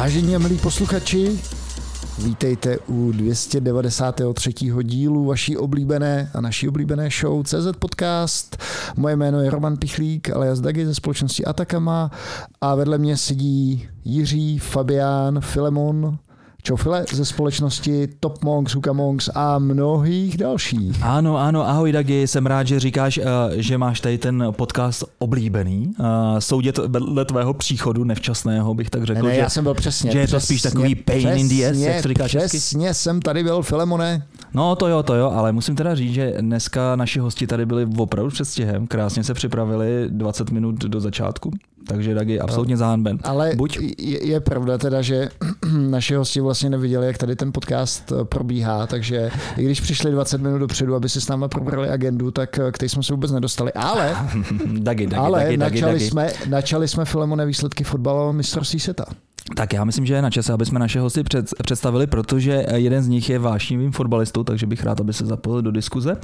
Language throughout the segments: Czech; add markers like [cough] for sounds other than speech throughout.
Vážení a milí posluchači, vítejte u 293. dílu vaší oblíbené a naší oblíbené show CZ Podcast. Moje jméno je Roman Pichlík, alias Dagi ze společnosti Atakama a vedle mě sedí Jiří, Fabián, Filemon, Čofile ze společnosti Top Monks, Huka Monks a mnohých dalších. Ano, ano, ahoj Dagi, jsem rád, že říkáš, uh, že máš tady ten podcast oblíbený. Uh, soudě vedle tvého příchodu nevčasného, bych tak řekl. Ne, ne že, já jsem byl přesně. Že je to spíš takový pain přesně, in the ass, jak to říkáš Přesně jsem tady byl, Filemone. No to jo, to jo, ale musím teda říct, že dneska naši hosti tady byli opravdu předstihem, krásně se připravili 20 minut do začátku. Takže Dagi absolutně zahanben. Ale Buď. Je, je pravda teda, že [clears throat] naši hosti vlastně neviděli, jak tady ten podcast eh, probíhá, takže i když přišli 20 minut dopředu, aby si s námi probrali agendu, tak eh, k té jsme se vůbec nedostali. Ale, [laughs] Dagi, Dagi, ale Dagi, načali, Dagi. Jsme, načali jsme Filemone výsledky fotbalového mistrovství světa. Tak já myslím, že je na čase, aby jsme naše hosty před, představili, protože jeden z nich je vášnivým fotbalistou, takže bych rád, aby se zapojili do diskuze.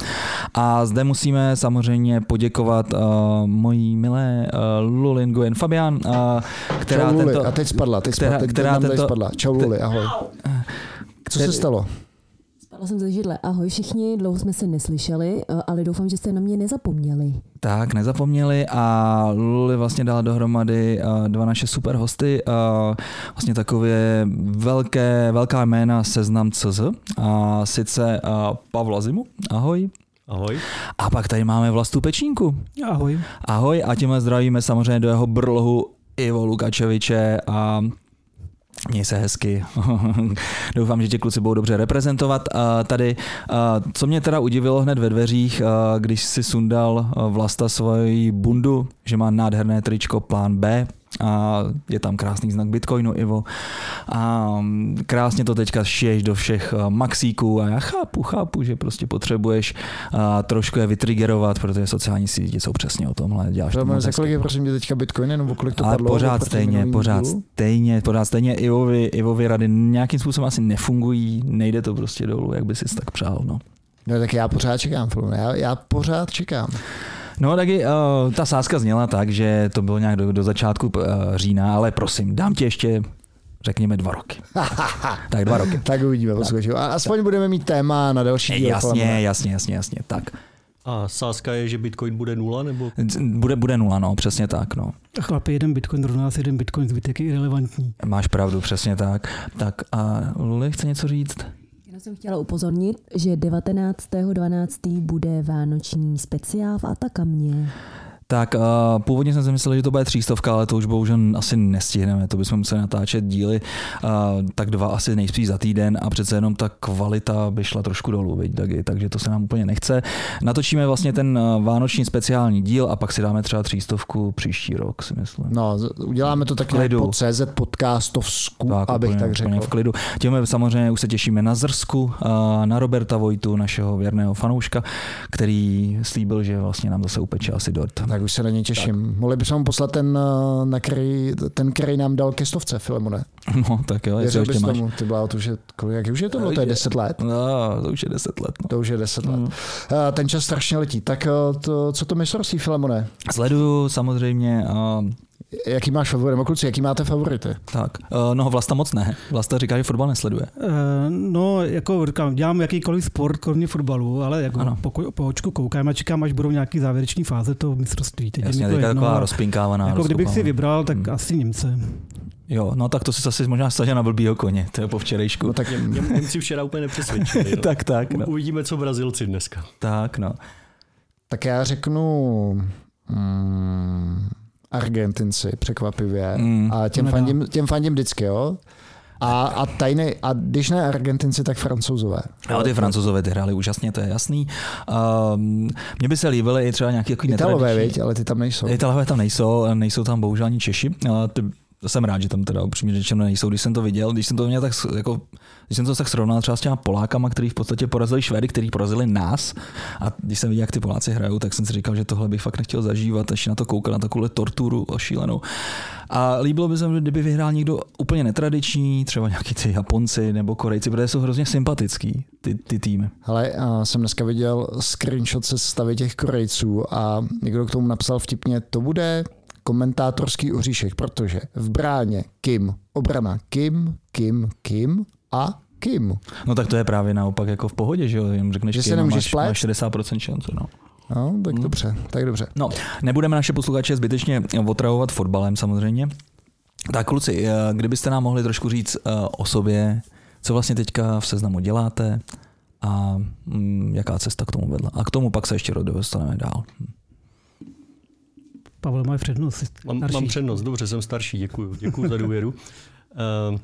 A zde musíme samozřejmě poděkovat uh, mojí milé uh, Lulin Fabian, uh, která Čau, Luli. tento, A teď spadla, teď která, spadla, teď která tento, spadla. Čau Luli, ahoj. Co se stalo? Spadla jsem ze židle. Ahoj všichni, dlouho jsme se neslyšeli, eh, ale doufám, že jste na mě nezapomněli. Tak, nezapomněli a Luli vlastně dala dohromady uh, dva naše super hosty, uh, vlastně takové velké, velká jména seznam CZ, a sice Pavla Zimu, ahoj. Ahoj. A pak tady máme Vlastu Pečínku. Ahoj. Ahoj a tímhle zdravíme samozřejmě do jeho brlohu Ivo Lukačeviče a Měj se hezky. [laughs] Doufám, že tě kluci budou dobře reprezentovat. Tady, co mě teda udivilo hned ve dveřích, když si sundal Vlasta svoji bundu, že má nádherné tričko plán B, a je tam krásný znak Bitcoinu, Ivo. A krásně to teďka šiješ do všech maxíků a já chápu, chápu, že prostě potřebuješ trošku je vytriggerovat, protože sociální sítě jsou přesně o tomhle. Děláš to za kolik je prosím teďka Bitcoin, nebo kolik to Ale padlo? pořád stejně, pořád dílu? stejně, pořád stejně Ivovi, Ivovi rady nějakým způsobem asi nefungují, nejde to prostě dolů, jak by si tak přál. No. No tak já pořád čekám, já, já pořád čekám. No taky uh, ta sázka zněla tak, že to bylo nějak do, do začátku uh, října, ale prosím, dám ti ještě řekněme dva roky. [laughs] tak dva roky. tak uvidíme, posluchači. A aspoň budeme mít téma na další díl. Jasně, jasně, jasně, jasně, tak. A sázka je, že Bitcoin bude nula, nebo? Bude, bude nula, no, přesně tak, no. Chlapi, jeden Bitcoin rovná se jeden Bitcoin, zbytek je irrelevantní. Máš pravdu, přesně tak. Tak a Luli chce něco říct? Jsem chtěla upozornit, že 19.12. bude vánoční speciál v Atakamě. Tak uh, původně jsem si myslel, že to bude třístovka, ale to už bohužel asi nestihneme. To bychom museli natáčet díly, uh, tak dva asi nejspíš za týden a přece jenom ta kvalita by šla trošku dolů, viď, Dagi, takže to se nám úplně nechce. Natočíme vlastně ten uh, vánoční speciální díl a pak si dáme třeba třístovku příští rok, si myslím. No, uděláme to tak po CZ podcastovsku, tak, abych úplně, tak řekl. v klidu. Tím samozřejmě už se těšíme na Zrsku, uh, na Roberta Vojtu, našeho věrného fanouška, který slíbil, že vlastně nám zase upeče asi dort. Tak už se na ně těším. Tak. Mohli bychom poslat ten, na který, ten, který nám dal ke stovce, Filemone. No, tak jo, jestli ještě máš. Tomu, ty byla, to už je, jak už je to? No, to je 10 let. No, to už je 10 let. No. To už je 10 let. Mm. Ten čas strašně letí. Tak to, co to mistrovství, Filemone? Sleduju samozřejmě. Uh, Jaký máš favorit? Kluci, jaký máte favority? Tak, no Vlasta moc ne. Vlasta říká, že fotbal nesleduje. Uh, no, jako říkám, dělám jakýkoliv sport, kromě fotbalu, ale jako ano. po, po očku koukám a čekám, až budou nějaký závěreční fáze to mistrovství. Teď Jasně, teďka taková rozpinkávaná. Jako kdybych si vybral, tak hmm. asi Němce. Jo, no tak to si zase možná stažil na blbýho koně, to je po včerejšku. No, tak Němci včera úplně nepřesvědčili. No. [laughs] tak, tak. No. Uvidíme, co Brazilci dneska. Tak, no. Tak já řeknu... Hmm, Argentinci, překvapivě. Mm, a těm fandím, těm fandím vždycky, jo. A, a, tajný, a když ne Argentinci, tak francouzové. Jo, ty francouzové ty hráli úžasně, to je jasný. Um, mně by se líbily i třeba nějaký takový Italové, viď, ale ty tam nejsou. Italové tam nejsou, nejsou tam bohužel ani Češi. Uh, ty, jsem rád, že tam teda upřímně řečeno nejsou, když jsem to viděl, když jsem to měl tak jako, když jsem to tak srovnal třeba s těma Polákama, který v podstatě porazili Švédy, který porazili nás a když jsem viděl, jak ty Poláci hrajou, tak jsem si říkal, že tohle bych fakt nechtěl zažívat, až na to koukal, na takovou torturu ošílenou. A líbilo by se mi, kdyby vyhrál někdo úplně netradiční, třeba nějaký ty Japonci nebo Korejci, protože jsou hrozně sympatický ty, ty týmy. Ale uh, jsem dneska viděl screenshot se stavy těch Korejců a někdo k tomu napsal vtipně, to bude komentátorský oříšek, protože v bráně Kim, obrana Kim, Kim, Kim a Kim. No tak to je právě naopak jako v pohodě, že jo? Jen řekneš, Že se nemůžeš máš, máš 60% šance, no. No, tak Hmm. dobře, tak dobře. No, nebudeme naše posluchače zbytečně otravovat fotbalem samozřejmě. Tak kluci, eh, kdybyste nám mohli trošku říct eh, o sobě, co vlastně teďka v seznamu děláte a mm, jaká cesta k tomu vedla. A k tomu pak se ještě dostaneme dál. Pavel má přednost. Mám, starší. mám přednost, dobře, jsem starší, děkuju, děkuju za důvěru. [laughs] Eh,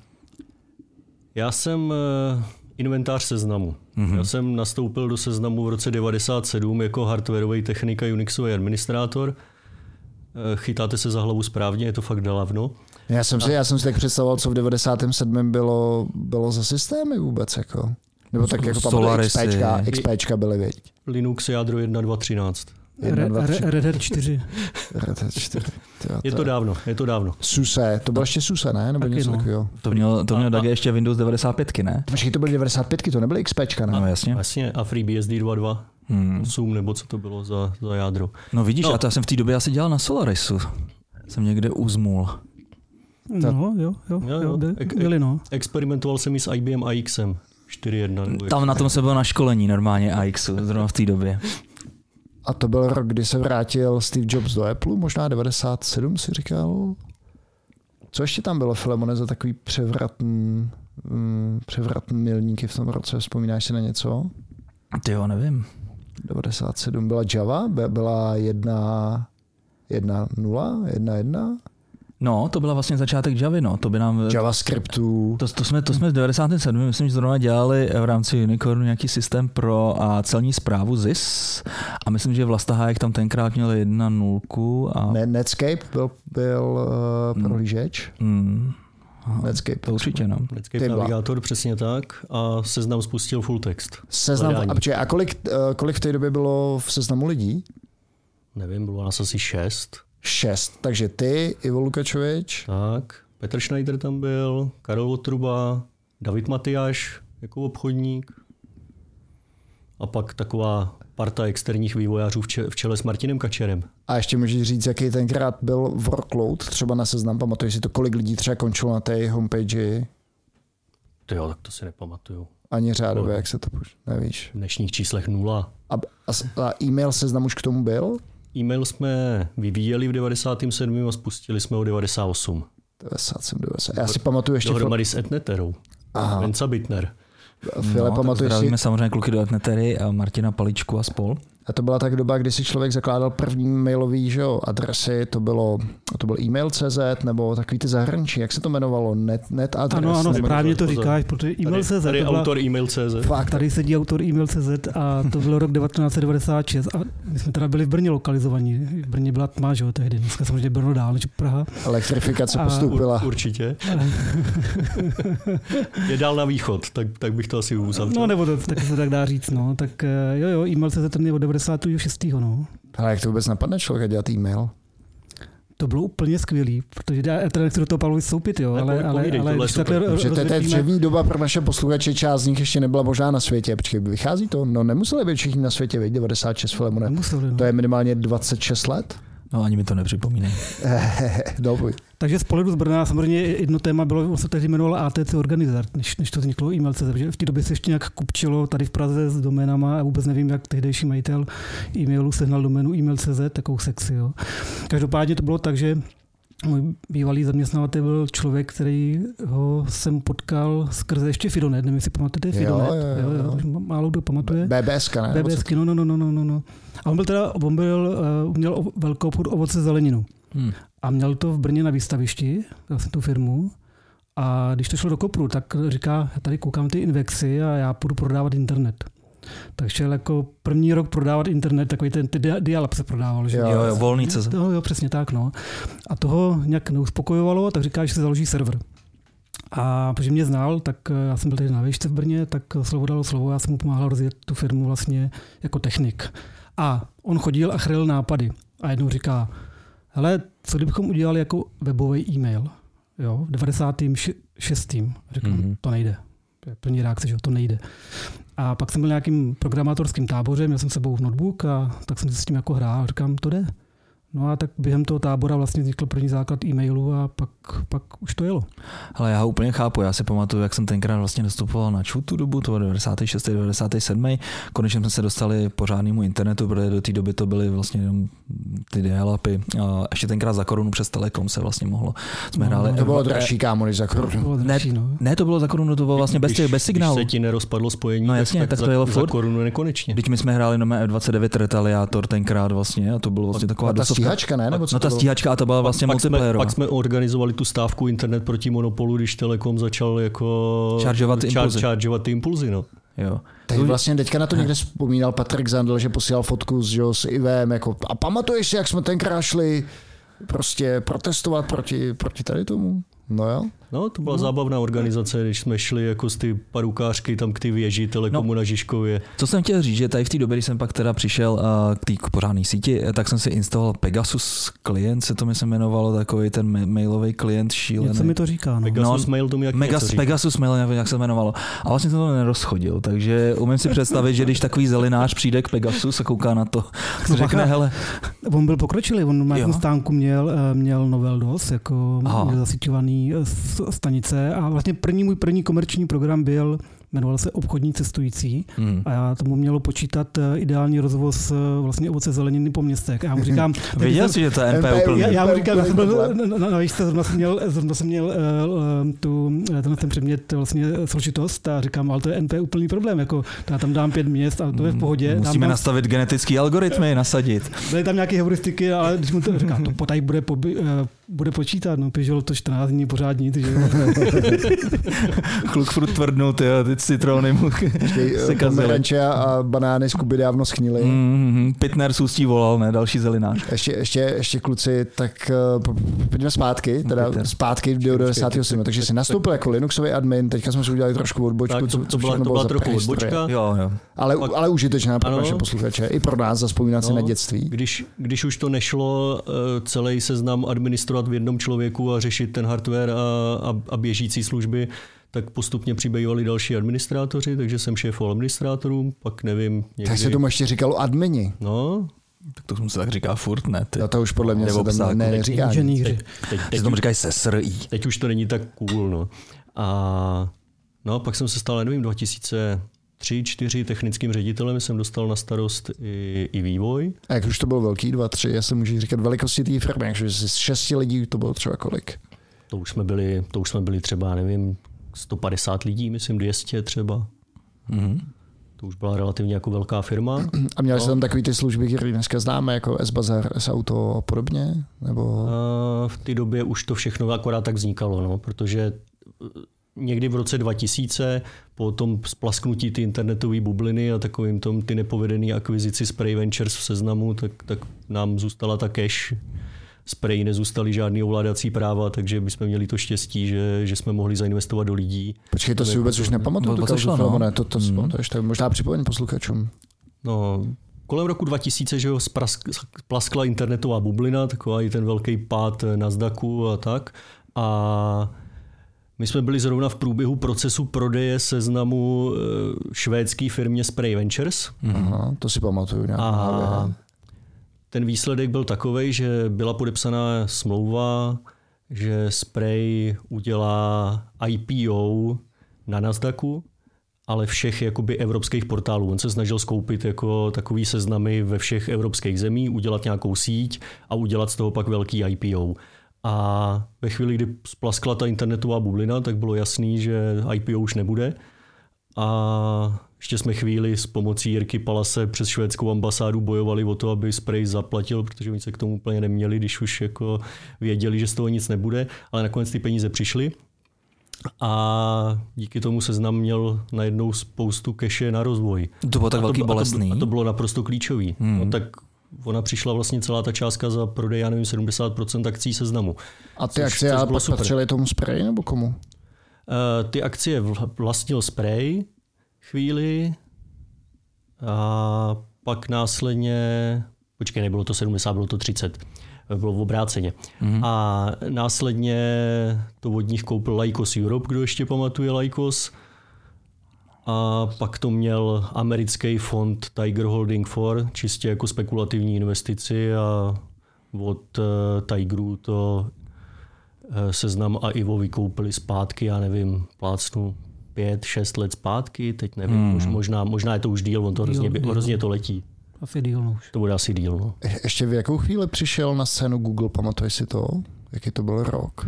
Já jsem eh, inventář seznamu. Mhm. Já jsem nastoupil do seznamu v roce 97 jako hardwareový technik a Unixový administrátor. Eh, Chytáte se za hlavu správně, je to fakt dávno. Já jsem si, já jsem si tak představoval, co v 97. bylo, bylo za systémy vůbec, jako. Nebo tak jako. XPčka, XPčka byly, viď? Linux jádro 1.2.13. Red Hat 4. Red Hat 4. Tyjo, Je to dávno, je to dávno. SUSE, to bylo ještě SUSE, ne? Nebo Taky něco no. takového. To měl, to měl A- Dagi a- ještě Windows 95, ne? Počkej, to byly 95, to nebyly XPčka, ne? No jasně. Vlastně a FreeBSD 2.2, Hmm. 8 nebo co to bylo za, za jádro. No vidíš, No. a to já jsem v té době asi dělal na Solarisu. Jsem někde uzmul. No, jo, jo, Jo, jo. jo, by- Ek- byli no. Experimentoval jsem i s IBM AXem 4.1. Nebo jak- Tam na tom se bylo na školení normálně AXu, zrovna v té době. A to byl rok, kdy se vrátil Steve Jobs do Apple, možná 97 si říkal. Co ještě tam bylo, Filemone, za takový převratný, mm, převratný milníky v tom roce? Vzpomínáš si na něco? Ty jo, nevím. 97 byla Java, byla jedna, jedna nula, jedna jedna. No, to byla vlastně začátek Javy, no. To by nám... JavaScriptu. To, to, jsme, to jsme v 97. myslím, že zrovna dělali v rámci Unicornu nějaký systém pro a celní zprávu ZIS a myslím, že Vlasta Hájek tam tenkrát měl jedna nulku a... Ne, Netscape byl, byl uh, Hmm. prohlížeč. Hmm. Aha, Netscape. To určitě, no. Netscape Ty bla. navigátor, přesně tak. A seznam spustil full text. Seznam, Hledání. a, počkej, a kolik, uh, kolik v té době bylo v seznamu lidí? Nevím, bylo nás asi šest. Šest. Takže ty, Ivo Lukačovič, Tak, Petr Schneider tam byl, Karel Votruba, David Matyáš jako obchodník a pak taková parta externích vývojářů v če- v čele s Martinem Kačerem. a ještě můžeš říct, jaký tenkrát byl workload třeba na seznam, pamatuješ si to, kolik lidí třeba končilo na té homepage, To jo, tak to si nepamatuju. ani řádově, No. jak se to puš, nevíš. V dnešních číslech nula. A, a, a e-mail seznam už k tomu byl? E-mail jsme vyvíjeli v 97. a spustili jsme ho 98. 97, 90. Já si pamatuju ještě, Fil- Dohromady s Etneterou. Aha. Venca Bitner. File, no, pamatuješ si, samozřejmě kluky do Etnetery a Martina Paličku a spol. A to byla tak doba, kdy si člověk zakládal první mailový že jo, adresy, to bylo, to byl e-mail.cz nebo takový ty zahraničí, jak se to jmenovalo, net, net adres. Ano, ano, správně to říkáš, protože Tady, e-mail CZ, tady to byla, autor e-mail.cz. Fakt, tady sedí autor e-mail.cz a to bylo rok 1996 a my jsme teda byli v Brně lokalizovaní. V Brně byla tma, že jo, tehdy. Dneska samozřejmě Brno dál než Praha. elektrifikace A- postoupila. Ur, určitě. Je dál na východ, tak, tak bych to asi uzavřel. No nebo to, taky se tak dá říct, no. Tak eh, jo, jo, e-mail.cz ten je od 96. no. Ale jak to vůbec napadne člověka dělat e-mail? To bylo úplně skvělý, protože já teda nechci do toho Pavlovi vstoupit, jo, Ne, ale, ale, ale když super. takhle Protože to je, to je rozvětvíme- dřevní doba pro naše posluchače, část z nich ještě nebyla možná na světě. Počkej, vychází to? No nemuseli být všichni na světě, veď 96 Filemone. Nemuseli, no. To je minimálně 26 let? No ani mi to nepřipomínej. [laughs] no, pojď. Takže z pohledu z Brna samozřejmě jedno téma bylo, on se tehdy jmenoval ATC Organizer, než, než to vzniklo e-mail.cz, protože v té době se ještě nějak kupčilo tady v Praze s doménama a vůbec nevím, jak tehdejší majitel e-mailu sehnal doménu e-mail.cz, takovou sexy. Jo. Každopádně to bylo tak, že můj bývalý zaměstnavatel byl člověk, který ho jsem potkal skrze ještě Fidonet, nevím, jestli pamatujete Jo, Fidonet, jo, jo, jo. jo, málo kdo pamatuje. BBSK, ne? BBSky, no, no, no, no, no, no. A on byl teda, on byl, uh, měl o- velkou obchod ovoce zeleninu. Hmm. A měl to v Brně na výstavišti, vlastně tu firmu. A když to šlo do kopru, tak říká, já tady koukám ty Invexy a já půjdu prodávat internet. Tak šel jako první rok prodávat internet, takový ten ty dia- Dialab se prodával. Že? Jo. Jo, jo, volný CZ. Jo, jo, přesně tak. No. A toho nějak neuspokojovalo, tak říká, že se založí server. A protože mě znal, tak eh, já jsem byl tady na výšce v Brně, tak slovo dalo slovo, já jsem mu pomáhal rozjet tu firmu vlastně jako technik. A on chodil a chrlil nápady. A jednou říká, hele, co kdybychom udělali jako webový e-mail, jo, v 96. Říkám, Mhm. mm-hmm. to nejde. To je První reakce, že to nejde. A pak jsem byl nějakým programátorským táboře, měl jsem sebou notebook a tak jsem si s tím jako hrál. Říkám, to jde. No a tak během toho tábora vlastně vznikl první základ e-mailu a pak, pak už to jelo. Ale já ho úplně chápu, já si pamatuju, jak jsem tenkrát vlastně nastupoval na tu dobu, to bylo 96. 97. Konečně jsme se dostali pořádnému internetu, protože do té doby to byly vlastně jenom ty dial-upy. A ještě tenkrát za korunu přes Telekom se vlastně mohlo. Jsme No, hráli. To bylo dražší kámo, než za To korunu. bylo Ne, dražší, no. ne, to bylo za korunu, to bylo vlastně bez, těch, bez signálu. Když se ti nerozpadlo spojení, No tak- jasně, tak, tak to za, jelo za furt. korunu nekonečně. Teď my jsme hráli na F29 Retaliátor tenkrát vlastně a to bylo vlastně taková stíhačka, ne? Nebo co No ta stíhačka a to byla vlastně pak, jsme, multiplayerová. pak jsme organizovali tu stávku internet proti monopolu, když Telekom začal jako Chargeovat ty impulzy. chargeovat ty impulzy no. Jo. Teď vlastně teďka na to někde vzpomínal Patrik Zandl, že posílal fotku s, že, jo, s Ivem, jako, a pamatuješ si, jak jsme tenkrát šli prostě protestovat proti, proti tady tomu? No jo. No, to byla zábavná organizace, když jsme šli jako z ty parukářky tam k ty věži Telekomu No. na Žižkově. Co jsem chtěl říct, že tady v té době, když jsem pak teda přišel uh, k té pořádné síti, eh, tak jsem si instaloval Pegasus klient, se to mi se jmenovalo, takový ten ma- mailový klient šílený. Něco mi to říká. No. Pegasus No, Mail to mi jak Megas, říká. Pegasus Mail, nevím, jak se jmenovalo. A vlastně se to nerozchodil, takže umím si představit, že když takový zelinář přijde k Pegasus a kouká na to, No, řekne, hele, On byl pokročilý, on na stánku měl, eh, měl Novel DOS, jako měl zasyťovaný eh, stanice a vlastně první můj první komerční program byl, jmenoval se Obchodní cestující hmm. a já tomu mělo počítat eh, ideální rozvoz eh, vlastně ovoce zeleniny po městech. A já mu říkám, [laughs] věděl jsi, že to je NP NP úplně. já, já mu říkám, já jsem byl Problém. na, na, na výšce, zrovna jsem měl, zrovna jsem měl uh, tu, tenhle ten předmět vlastně složitost a říkám, ale to je NP úplný problém, jako já tam dám pět měst a to je v pohodě. Musíme dám nastavit genetický algoritmy, nasadit. byly tam nějaké heuristiky, ale když mu to říkám, to potaj bude, poby, uh, bude počítat, no Peugeot to 14 dní pořád nic, že jo. [laughs] Kluk furt tvrdnul, ty, ty citrony mu [laughs] se eh, kazily. pomeranče a banány z Kuby dávno schnily. Mm, Pitner s ústí volal, ne, další zelinář. Ještě, ještě, ještě kluci, tak uh, po- pojďme zpátky, teda Pojďte. zpátky do 97. Takže jsi nastoupil jako Linuxový admin, teďka jsme si udělali trošku odbočku, Tak to, co, to byla, všechno to bylo byla za trochu odbočka. Jo, jo. Ale, Pak- ale užitečná pro Ano. naše posluchače, i pro nás za vzpomínat si No, na dětství. Když, když už to nešlo eh, celý seznam administrovat dělat v jednom člověku a řešit ten hardware a, a, a běžící služby, tak postupně přibývali další administrátoři, takže jsem šéfoval administrátorům, pak nevím. Někdy... Tak se tomu ještě říkalo admini. No, tak to se tak říká furt, ne? Ty. No to už podle mě Nebo se tam neříká. Ne, ne, teď, teď, teď, se tomu říkají Teď už to není tak cool, no. A no, pak jsem se stal, nevím, 2000, tři, čtyři technickým ředitelem jsem dostal na starost i, i vývoj. A jak už to bylo velký, dva, tři, já se můžu říkat velikosti té firmy, že z šesti lidí to bylo třeba kolik? To už jsme byli, to už jsme byli třeba, nevím, 150 lidí, myslím 200 třeba. Mm-hmm. To už byla relativně jako velká firma. A měli jste no. tam takové ty služby, které dneska známe, jako S-Bazar, S-Auto a podobně? Nebo... Eh, v té době už to všechno akorát tak vznikalo, no, protože někdy v roce 2000 po tom splasknutí ty internetové bubliny a takovým tom ty nepovedený akvizici Spray Ventures v seznamu, tak, tak nám zůstala ta cash. Spray nezůstaly žádný ovládací práva, takže bychom měli to štěstí, že, že jsme mohli zainvestovat do lidí. Počkej, to si vůbec už nepamatuju, to tu to kauzu šlo, no. Filmone, to, to Mm. mm. to tak možná připomeň posluchačům. No, kolem roku 2000, že jo, splaskla internetová bublina, taková i ten velký pád Nasdaqu a tak. A my jsme byli zrovna v průběhu procesu prodeje seznamu eh, švédské firmě Spray Ventures. Aha, to si pamatuju. nějak A ten výsledek byl takový, že byla podepsaná smlouva, že Spray udělá IPO na Nasdaqu, ale všech jakoby evropských portálů. On se snažil skoupit jako takový seznamy ve všech evropských zemí, udělat nějakou síť a udělat z toho pak velký IPO. A ve chvíli, kdy splaskla ta internetová bublina, tak bylo jasný, že IPO už nebude. A ještě jsme chvíli s pomocí Jirky Palase přes švédskou ambasádu bojovali o to, aby Spray zaplatil, protože oni se k tomu úplně neměli, když už jako věděli, že z toho nic nebude, ale nakonec ty peníze přišly. A díky tomu seznam měl najednou spoustu keše na rozvoj. To bylo tak a velký to, a to, bolestný. a to bylo naprosto klíčový. Hmm. No, tak ona přišla vlastně celá ta částka za prodej, já nevím, 70% akcí seznamu. A ty což- akcie což bylo pak super. patřily tomu spray nebo komu? Eh, ty akcie vl- vlastnil Spray chvíli a pak následně, počkej, nebylo to 70, bylo to 30, eh, bylo v obráceně. Mhm. A následně to od nich koupil Lycos Europe, kdo ještě pamatuje Lycos. A pak to měl americký fond Tiger Holding 4, čistě jako spekulativní investici a od uh, Tigerů to uh, seznam a Ivo vykoupili zpátky, já nevím, plácnu pět, šest let zpátky, teď nevím, Hmm. hmm. možná, možná je to už díl, on to Díl, hrozně, díl. hrozně to letí. Asi díl no už. To bude asi díl. No. Je- Ještě v jakou chvíli přišel na scénu Google, pamatuješ si to? Jaký to byl rok?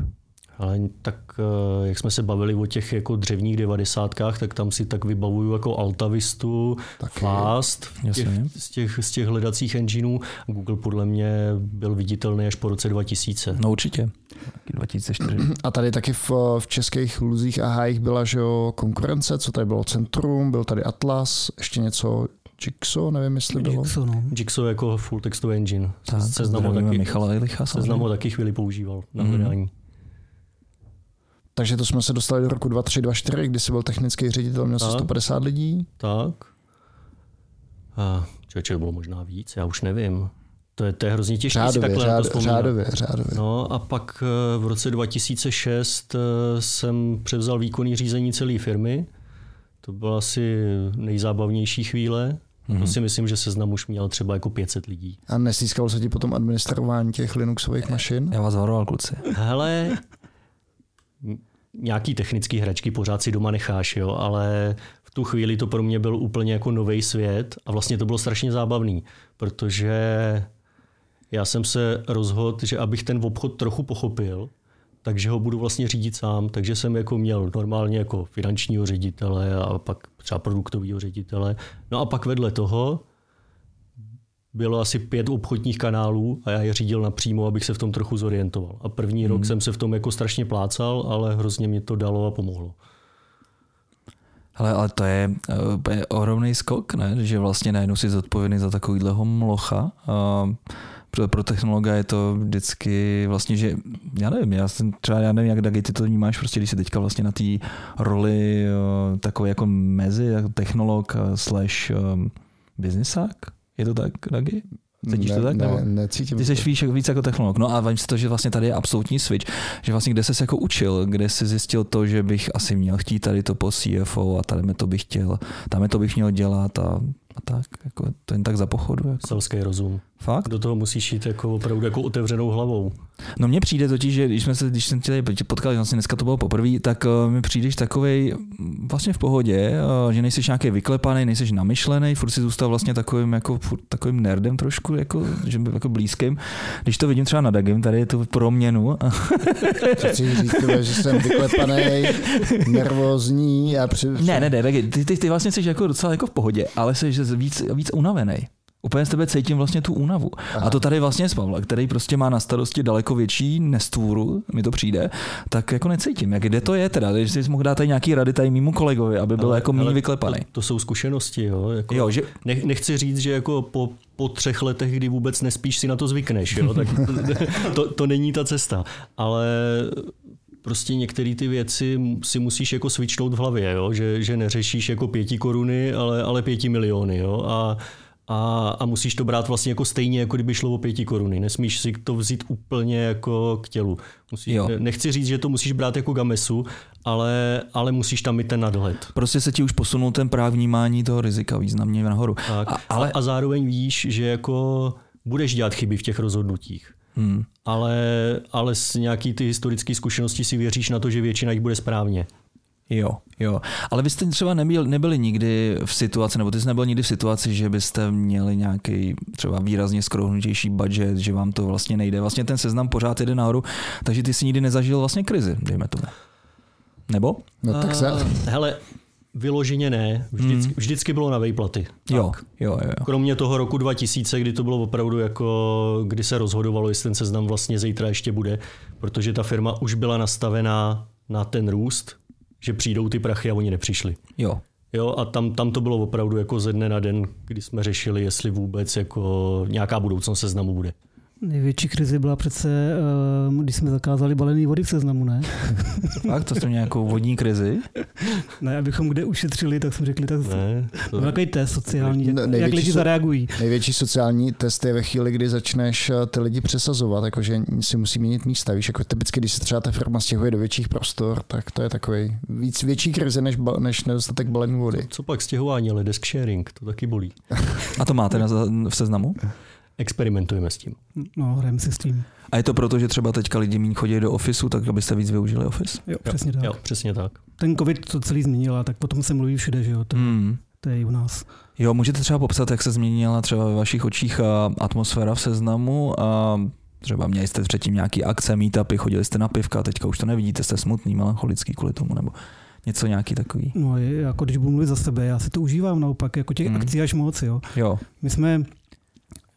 Ale tak, eh, jak jsme se bavili o těch jako dřevních devadesátkách, tak tam si tak vybavuju jako Altavistu, Taky. Fast, těch, z, těch, z těch hledacích engineů. Google podle mě byl viditelný až po roce 2000. No určitě. Taky 2004. A tady taky v, v českých luzích a hájích byla že jo, konkurence, co tady bylo Centrum, byl tady Atlas, ještě něco Jigsaw, nevím, jestli bylo. Jigsaw, no. Jigsaw jako full textový engine. Tak, Seznam ho zdravíme taky, Michala Jelicha. seznam samozřejmě. ho taky chvíli používal na Mhm. hledání. Takže to jsme se dostali do roku 2324, kdy jsi byl technický ředitel, měl Tak. 150 lidí. Tak. A člověče, bylo možná víc, já už nevím. To je, to je hrozně těžké si Řádově, takhle to řád, vzpomínat. řádově, řádově. No a pak eh, v roce 2006 eh, jsem převzal výkonný řízení celé firmy. To byla asi nejzábavnější chvíle. Mm-hmm. To si myslím, že seznam už měl třeba jako 500 lidí. A nesískalo se ti potom administrování těch Linuxových mašin? Já vás varoval, kluci. Hele, nějaký technický hračky pořád si doma necháš, jo, ale v tu chvíli to pro mě byl úplně jako nový svět a vlastně to bylo strašně zábavný, protože já jsem se rozhodl, že abych ten obchod trochu pochopil, takže ho budu vlastně řídit sám, takže jsem jako měl normálně jako finančního ředitele a pak třeba produktového ředitele. No a pak vedle toho bylo asi pět obchodních kanálů a já je řídil napřímo, abych se v tom trochu zorientoval. A první hmm. rok jsem se v tom jako strašně plácal, ale hrozně mi to dalo a pomohlo. Hele, ale to je, uh, ohromný skok, ne? Že vlastně najednou jsi zodpovědný za takovýhleho mlocha. Uh, pro, pro technologa je to vždycky vlastně, že já nevím, já jsem třeba, já nevím, jak Dagi, ty to vnímáš, prostě když jsi teďka vlastně na té roli uh, takový jako mezi, jako technolog uh, slash um, biznisák. Je to tak, Dagi? Cítíš ne, to tak? Ne, nebo? necítím Ty jsi víc, víc jako technolog. No a vím si to, že vlastně tady je absolutní switch. Že vlastně kde jsi jako učil, kde jsi zjistil to, že bych asi měl chtít tady to po CFO a tady mi to bych chtěl, tam je to bych měl dělat a, a tak. Jako, to jen tak za pochodu. Jako. Selský rozum. Fakt? Do toho musíš jít jako opravdu jako otevřenou hlavou. No mně přijde totiž, že když, jsme se, když jsem tě tady potkal, vlastně dneska to bylo poprvé, tak uh, mi přijdeš takovej mm, vlastně v pohodě, uh, že nejsi nějaký vyklepaný, nejsi namyšlený, furt si zůstal vlastně takovým, jako, furt takovým nerdem trošku, jako, že byl jako blízkým. Když to vidím třeba na Dagim, tady je to proměnu. [laughs] Chci říct, že jsem vyklepaný, nervózní a při... ne, ne, ne, ty, ty, ty vlastně jsi jako docela jako v pohodě, ale jsi víc, víc unavený. Úplně z tebe cítím vlastně tu únavu. Aha. A to tady vlastně z Pavla, který prostě má na starosti daleko větší nestvůru, mi to přijde, tak jako necítím. Jak kde to je teda? Když jsi mohl dát tady nějaký rady tady mýmu kolegovi, aby byl Ale- jako méně vyklepaný. To, to jsou zkušenosti, jo. Jako, Jo, že ne, nechci říct, že jako po, po třech letech, kdy vůbec nespíš, si na to zvykneš, jo. Tak [laughs] to, to není ta cesta. Ale prostě některé ty věci si musíš jako switchnout v hlavě, jo? Že, že neřešíš jako pěti koruny, ale, ale pěti miliony. Jo? A, a, a musíš to brát vlastně jako stejně, jako kdyby šlo o pěti koruny. Nesmíš si to vzít úplně jako k tělu. Musíš, Jo. ne- nechci říct, že to musíš brát jako gamesu, ale, ale musíš tam mít ten nadhled. prostě se ti už posunul ten práv vnímání toho rizika významně nahoru. Tak. A, A, ale, a zároveň víš, že jako budeš dělat chyby v těch rozhodnutích. hmm, Ale, ale s nějaký ty historické zkušenosti si věříš na to, že většina jich bude správně. Jo, jo. Ale vy jste třeba nebyl, nebyli nikdy v situaci, nebo ty jsi nebyl nikdy v situaci, že byste měli nějaký třeba výrazně skrouhnutější budget, že vám to vlastně nejde. Vlastně ten seznam pořád jede nahoru, takže ty si nikdy nezažil vlastně krizi, dejme tomu. Nebo? No tak se... A, hele, vyloženě ne. Vždycky, Hmm. vždycky bylo na vejplaty. Jo, jo. jo. Kromě toho roku 2000, kdy to bylo opravdu jako, kdy se rozhodovalo, jestli ten seznam vlastně zítra ještě bude, protože ta firma už byla nastavená na ten růst, že přijdou ty prachy a oni nepřišli. jo. Jo, a tam, tam to bylo opravdu jako ze dne na den, kdy jsme řešili, jestli vůbec jako nějaká budoucnost seznamu bude. Největší krizi byla přece, eh, když jsme zakázali balený vody v seznamu, ne? [laughs] Fakt, to jste měli nějakou vodní krizi? Ne, abychom kde ušetřili, tak jsme řekli, tak Ne? To, byl takový test sociální, jak, Ne- jak největší lidi so- zareagují. Největší sociální test je ve chvíli, kdy začneš eh, ty lidi přesazovat, jakože si musí měnit místa. Víš, jako typicky, když se třeba ta firma stěhuje do větších prostor, tak to je takový víc větší krize než, ba, než nedostatek balené vody. co pak stěhování, ale desk sharing, to taky bolí. A to máte na, v seznamu? Experimentujeme s tím. No, hrajeme si s tím. A je to proto, že třeba teďka lidi méně chodí do ofisu, tak abyste víc využili Office? Jo, přesně tak. Jo, přesně tak. Ten covid to celý změnil a tak potom se mluví všude, že jo, to, Hmm. to je i u nás. Jo, můžete třeba popsat, jak se změnila třeba ve vašich očích a, atmosféra v seznamu a třeba měli jste předtím nějaký akce, meetupy, chodili jste na pivka, teďka už to nevidíte, jste smutný, melancholický kvůli tomu, nebo něco nějaký takový. No, jako když budu mluvit za sebe, já si to užívám naopak, jako těch hmm. akcí až moc, jo. Jo, My jsme,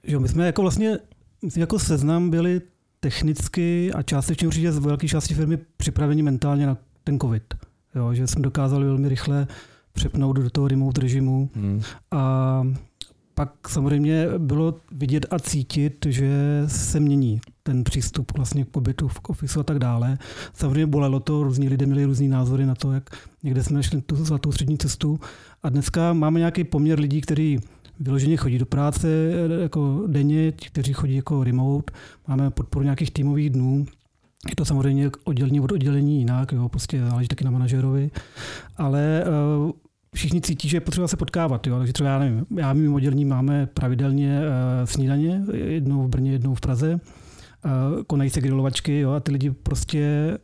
že jo, my jsme jako vlastně, myslím, jako seznam byli technicky a částečně určitě z velké části firmy připraveni mentálně na ten covid. Jo, že jsme dokázali velmi rychle přepnout do toho remote režimu hmm. a pak samozřejmě bylo vidět a cítit, že se mění ten přístup vlastně k pobytu v ofisu a tak dále. Samozřejmě bolelo to, různí lidé měli různý názory na to, jak někde jsme šli tu zlatou střední cestu a dneska máme nějaký poměr lidí, kteří vyloženě chodí do práce eh, jako denně, ti, kteří chodí jako remote, máme podporu nějakých týmových dnů, je to samozřejmě oddělení od oddělení jinak, jo, prostě záleží taky na manažerovi, ale uh, všichni cítí, že je potřeba se potkávat. Jo? Takže třeba já nevím, já mým oddělení máme pravidelně uh, snídaně, jednou v Brně, jednou v Praze. Uh, konají se grilovačky jo? a ty lidi prostě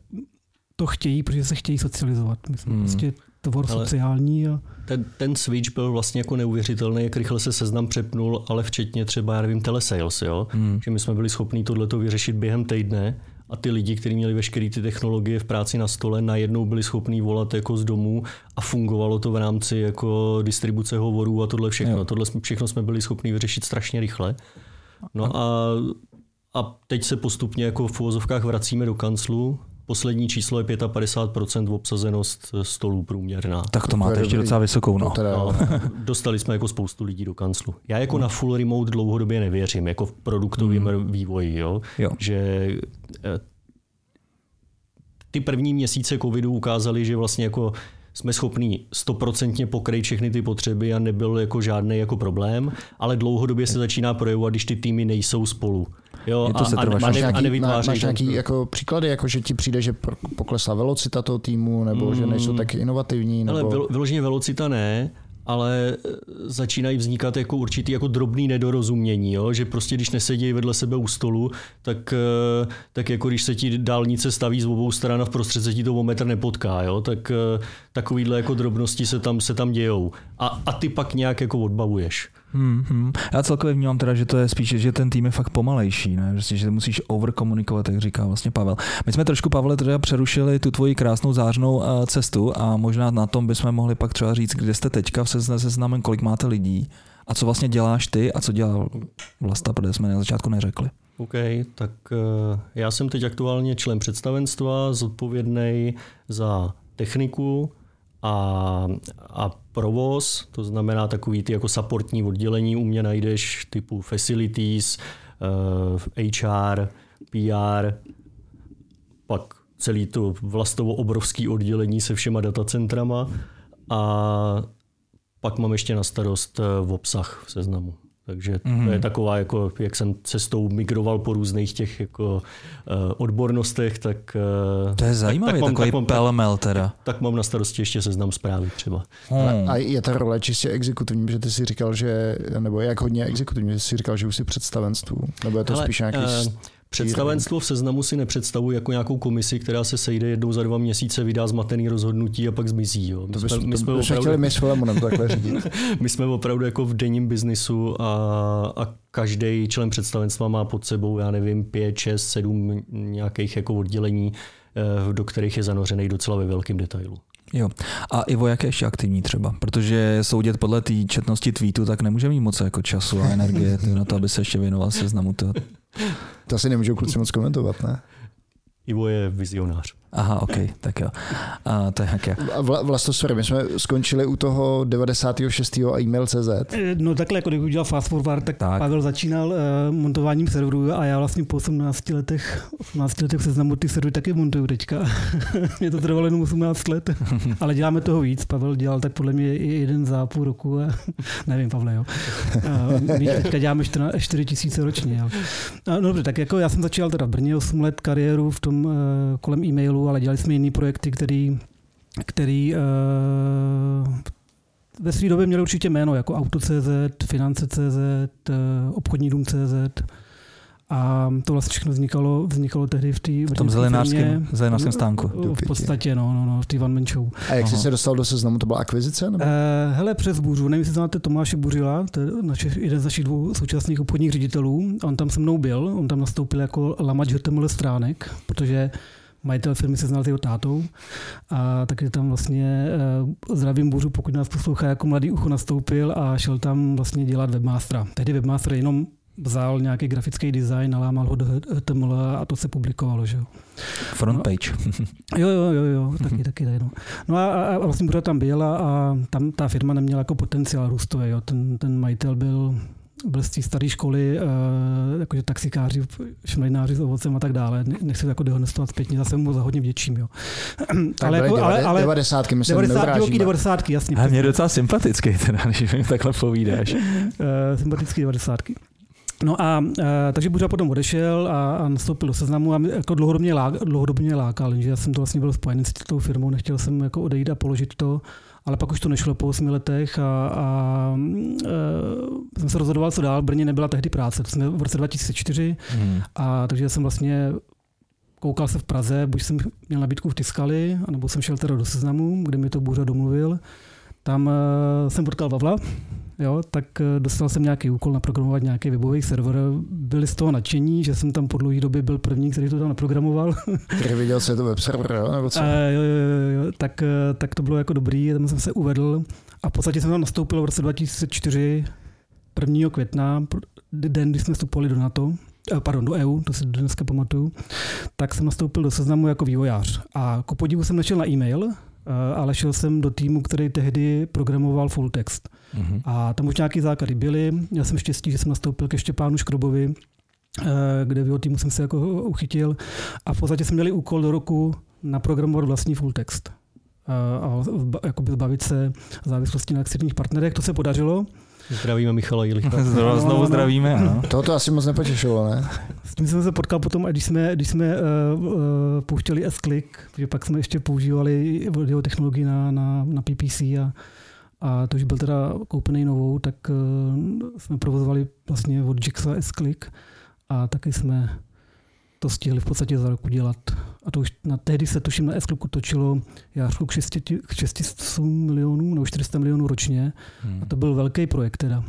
to chtějí, protože se chtějí socializovat. My jsme Hmm. hmm. prostě tvor Ale- sociální. A... Ten, ten switch byl vlastně jako neuvěřitelný, jak rychle se seznam přepnul, ale včetně třeba, já nevím, telesales, jo? Hmm. že my jsme byli schopni tohleto vyřešit během týdne a ty lidi, kteří měli veškeré ty technologie v práci na stole, najednou byli schopní volat jako z domu a fungovalo to v rámci jako distribuce hovorů a tohle všechno. Jo. Tohle jsme, všechno jsme byli schopni vyřešit strašně rychle. No a, a teď se postupně jako v uvozovkách vracíme do kanclu. Poslední číslo je 55% obsazenost stolů průměrná. Tak to máte je ještě dobrý. docela vysokou, no. Teda, No, [laughs] dostali jsme jako spoustu lidí do kanclu. Já jako na full remote dlouhodobě nevěřím, jako v produktovém Hmm. vývoji, jo? Jo. že eh, ty první měsíce covidu ukázaly, že vlastně jako jsme schopní stoprocentně pokrýt všechny ty potřeby a nebyl jako žádný jako problém, ale dlouhodobě se začíná projevovat, když ty týmy nejsou spolu. Jo, Je to a, a, setrvačnost. a, Máš ne, a nějaký, má, nevytvářejí máš ten- nějaký jako příklady, jako že ti přijde, že poklesla velocita toho týmu, nebo že nejsou tak inovativní? Ale Nebo... vylo- vyloženě velocita ne, ale eh, začínají vznikat jako určitý jako drobný nedorozumění, jo? že prostě když nesedí vedle sebe u stolu, tak, eh, tak jako když se ti dálnice staví z obou stran a v prostřed se ti to o metr nepotká, jo? tak eh, takovýhle jako drobnosti se tam, se tam dějou. A, a ty pak nějak jako odbavuješ. Hmm, hmm. Já celkově vnímám teda, že to je spíš, že ten tým je fakt pomalejší, ne? Prostě, že musíš overkomunikovat, jak říká vlastně Pavel. My jsme trošku, Pavle, teda přerušili tu tvoji krásnou zářnou eh, cestu a možná na tom bychom mohli pak třeba říct, kde jste teďka v sezna- seznamen, kolik máte lidí a co vlastně děláš ty a co dělá Vlasta, protože jsme na začátku neřekli. OK, tak eh, já jsem teď aktuálně člen představenstva, zodpovědný za techniku a, a provoz, to znamená takový ty jako supportní oddělení, u mě najdeš typu facilities, eh, HR, PR, pak celý to vlastovo obrovský oddělení se všema datacentrama a pak mám ještě na starost eh, v obsah v seznamu. Takže mm-hmm. to je taková, jako, jak jsem cestou migroval po různých těch jako, uh, odbornostech, tak, uh, To je zajímavý, tak mám- takový tak mám- pelmel teda. tak mám na starosti ještě seznam zprávy třeba. Hmm. A je ta role čistě exekutivní, že ty si říkal, že, nebo jak hodně exekutivní, že jsi říkal, že už si představenstvu, nebo je to Hele, spíš nějaký... eh, Představenstvo v seznamu si nepředstavuji jako nějakou komisi, která se sejde jednou za dva měsíce, vydá zmatený rozhodnutí a pak zmizí. Jo. My to jsme, bychom, my to jsme, chtěli opravdu, my s Filemonem takhle řídit. [laughs] my jsme opravdu jako v denním biznisu a, a každý člen představenstva má pod sebou, já nevím, pět, šest, sedm nějakých jako oddělení, eh, do kterých je zanořený docela ve velkém detailu. Jo. A Ivo, jak je ještě aktivní třeba? Protože soudit podle té četnosti tweetu, tak nemůže mít moc jako času a energie [laughs] na to, aby se ještě věnoval seznamu. To... To asi nemůžou kluci moc komentovat, ne? Ivo je vizionář. Aha, ok, tak jo. A to je jak. A Vla, Vlasto, sorry, my jsme skončili u toho 96. a e-mail.cz. Eh, No takhle, jako když udělal Fast Forward, tak, Tak. tak. Pavel začínal uh, montováním serverů a já vlastně po 18 letech, 18 letech seznamu ty servery taky montuju teďka. [laughs] mě to trvalo jenom 18 let, [laughs] ale děláme toho víc. Pavel dělal tak podle mě i jeden za půl roku a [laughs] nevím, Pavle, jo. Uh, my teďka děláme 14 4 tisíce ročně. Jo. A, no dobře, tak jako já jsem začal teda v Brně 8 let kariéru v tom uh, kolem e-mailu, ale dělali jsme jiný projekty, který, který uh, ve své době měli určitě jméno, jako Auto.cz, Finance.cz, eh, Obchodní dům.cz. A to vlastně všechno vznikalo, vznikalo tehdy v té V tom zelenářském, zelenářském stánku. V podstatě, no, no, no v té One Man Show. A jak jsi Aha. se dostal do seznamu, to byla akvizice? Nebo? Uh, hele, přes Bůřu, nevím, jestli znáte Tomáše Buřila, to je naše, jeden z našich dvou současných obchodních ředitelů. On tam se mnou byl, on tam nastoupil jako lamač HTML stránek, protože majitel firmy se znal s jeho tátou. A takže tam vlastně uh, zdravím Bůřu, pokud nás poslouchá, jako mladý ucho nastoupil a šel tam vlastně dělat webmastera. Tehdy webmaster jenom vzal nějaký grafický design, nalámal ho do HTML a to se publikovalo. Že jo. Front No. page. [laughs] Jo, jo, jo, jo taky, taky no. No a, a, vlastně pořád tam byl a, a tam ta firma neměla jako potenciál růstový. Jo. Ten, ten majitel byl byl z té staré školy, uh, jakože taxikáři, šmelináři s ovocem a tak dále. Ne- Nechci to jako dehonestovat zpětně, zase mu za hodně vděčím. Jo. Tak ale, jako, ale, ale 90. myslím, 90. neurážíme. roky, 90. jasně. A mě je docela sympatický, teda, když mi takhle povídáš. uh, sympatický 90. No a uh, takže Buřa potom odešel a, a nastoupil do seznamu a mě jako dlouhodobě, lá, dlouhodobě mě lákal, že já jsem to vlastně byl spojený s tou firmou, nechtěl jsem jako odejít a položit to, ale pak už to nešlo po 8 letech a, a uh, jsem se rozhodoval, co dál. V Brně nebyla tehdy práce, to jsme v roce 2004 Hmm. a takže jsem vlastně koukal se v Praze, buď jsem měl nabídku v Tiskali, anebo jsem šel teda do seznamu, kde mi to Bůřa domluvil. Tam uh, jsem potkal Vavla, jo, tak uh, dostal jsem nějaký úkol naprogramovat nějaký webový server. Byli z toho nadšení, že jsem tam po dlouhé době byl první, který to tam naprogramoval. [laughs] Který viděl, je to web server, jo? Nebo co? Uh, jo, jo, jo, jo, tak, uh, tak to bylo jako dobrý, tam jsem se uvedl a v podstatě jsem tam nastoupil v roce 2004, 1. května, den, kdy jsme vstupovali do NATO, eh, pardon, do EU, to si dneska pamatuju, tak jsem nastoupil do seznamu jako vývojář. A ku podivu jsem nešel na e-mail, eh, ale šel jsem do týmu, který tehdy programoval full text. Mhm. A tam už nějaký základy byly. Měl jsem štěstí, že jsem nastoupil ke Štěpánu Škrobovi, eh, kde v jeho týmu jsem se jako uchytil. A v podstatě jsme měli úkol do roku naprogramovat vlastní full text. Eh, A jakoby zbavit se závislosti na externích partnerech. To se podařilo. Zdravíme Michala Jilicha. [laughs] Znovu, no, znovu no. zdravíme. Ano. Toho to asi moc nepotěšilo, ne? S tím jsem se potkal potom, když jsme, když jsme uh, uh, pouštěli S-Click, protože pak jsme ještě používali jeho technologii na, na, na PPC a, a to už byl teda koupený novou, tak uh, jsme provozovali vlastně od Jixa S-Click a taky jsme to stihli v podstatě za rok udělat. A to už na tehdy se tuším na S-Clicku točilo jářku k 600 k 600 milionů nebo 400 milionů ročně. A to byl velký projekt teda.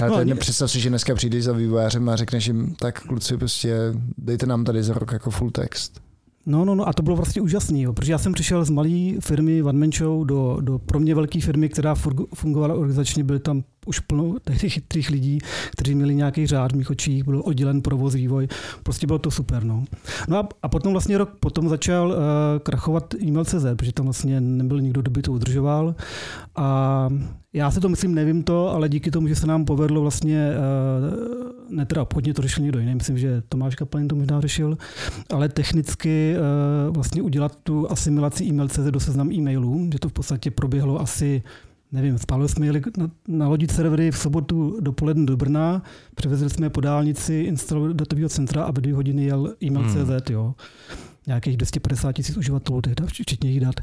Ale No, ani- představ si, že dneska přijdeš za vývojářem a řekneš jim, tak kluci, prostě dejte nám tady za rok jako full text. No, no, no a to bylo vlastně úžasný, jo, protože já jsem přišel z malé firmy One Man Show do, do pro mě velké firmy, která fungovala organizačně, byly tam už plno tehdy chytrých lidí, kteří měli nějaký řád v mých očích, byl oddělen provoz, vývoj, prostě bylo to super. No, no a, a potom vlastně rok potom začal uh, krachovat e-mail.cz, protože tam vlastně nebyl nikdo, kdo by to udržoval a já si to myslím, nevím to, ale díky tomu, že se nám povedlo vlastně, uh, ne teda obchodně to řešil někdo jiný, myslím, že Tomáš Kapalin to možná řešil, ale technicky uh, vlastně udělat tu asimilaci e-mail.cz do seznam e-mailů, že to v podstatě proběhlo asi nevím, spálili jsme jeli na, nalodit servery v sobotu dopoledne do Brna, přivezli jsme je po dálnici, instalovali do datového centra a ve dvě hodiny jel e-mail.cz, jo. Nějakých 250 tisíc uživatelů, tehdy, včetně jich dat.